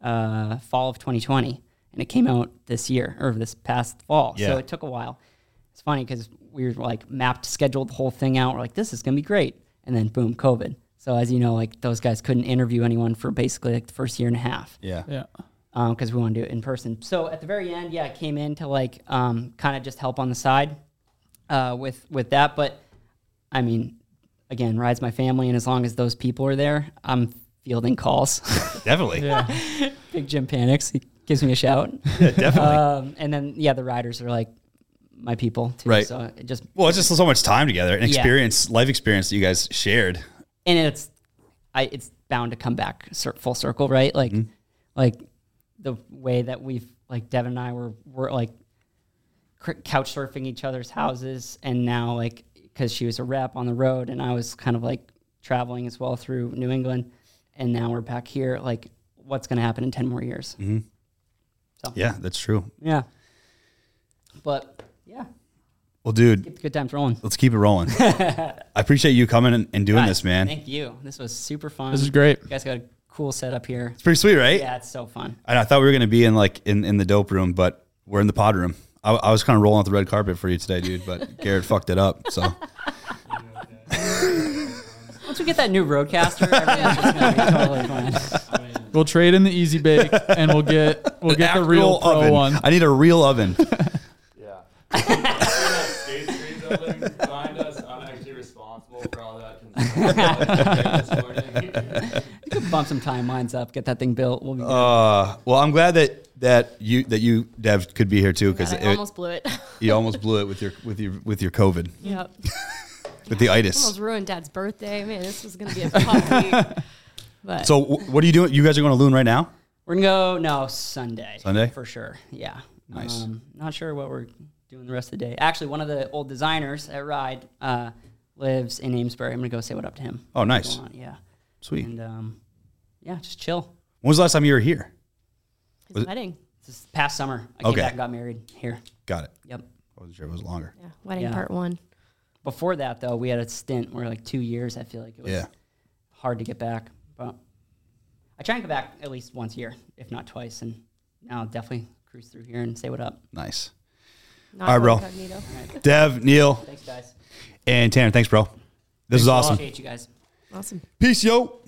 uh, fall of 2020 and it came out this year or this past fall Yeah. so it took a while it's funny because we were like mapped, scheduled the whole thing out. We're like, this is gonna be great, and then boom, COVID. So as you know, like those guys couldn't interview anyone for basically like the first year and a half Yeah. Yeah. because we want to do it in person. So at the very end, yeah, I came in to like um, kind of just help on the side uh, with with that. But I mean, again, rides my family, and as long as those people are there, I'm fielding calls. Definitely. Yeah. Big Jim panics. He gives me a shout. Definitely. Um, and then yeah, the riders are like my people too. Right. So it just well, it's just so much time together and Yeah. experience, life experience that you guys shared. and it's I it's bound to come back full circle, right? Like like the way that we've like Devin and I were were like couch surfing each other's houses, and now like because she was a rep on the road, and I was kind of like traveling as well through New England, and now we're back here. Like, what's going to happen in ten more years? Mm-hmm. Yeah, that's true. Yeah, but yeah, Well, dude, keep the good times rolling. let's keep it rolling. I appreciate you coming and, and doing Guys, this, man. Thank you. This was super fun. This is great. You guys got a cool setup here. It's pretty sweet, right? Yeah, it's so fun. And I thought we were going to be in like in, in the dope room, but we're in the pod room. I, I was kind of rolling out the red carpet for you today, dude, but Garrett fucked it up. So Once we get that new RODECaster, everything's just gonna be totally fine. We'll trade in the easy bake and we'll get we'll get the real pro oven. one. I need a real oven. Yeah. State Street building behind us. I'm actually responsible for all that. this morning. You could bump some timelines up, get that thing built. We'll be good. Uh, well, I'm glad that that you that you Dev could be here too because God, I almost blew it. you almost blew it with your with your with your COVID yep. with the itis. Almost ruined Dad's birthday. Man, this was gonna be a tough week. But So wh- what are you doing? You guys are going to Loon right now? We're gonna go no Sunday. Sunday? for sure. Yeah. Nice. Um, not sure what we're doing the rest of the day. Actually, one of the old designers at Ride uh, lives in Amesbury. I'm gonna go say what up to him. Oh, nice. Yeah. Sweet. And um, yeah, just chill. When was the last time you were here? His Was it- wedding. This past summer, I came Okay. back and got married here. Got it. Yep. I wasn't sure if it was longer. Yeah, wedding Yeah. part one. Before that, though, we had a stint where like two years. I feel like it was Yeah. hard to get back, but I try and go back at least once a year, if not twice. And now I'll definitely cruise through here and say what up. Nice. Not All right, bro. incognito. Dev, Neil, Thanks, guys. and Tanner, thanks, bro. This was awesome. Appreciate you guys. Awesome. Peace, yo.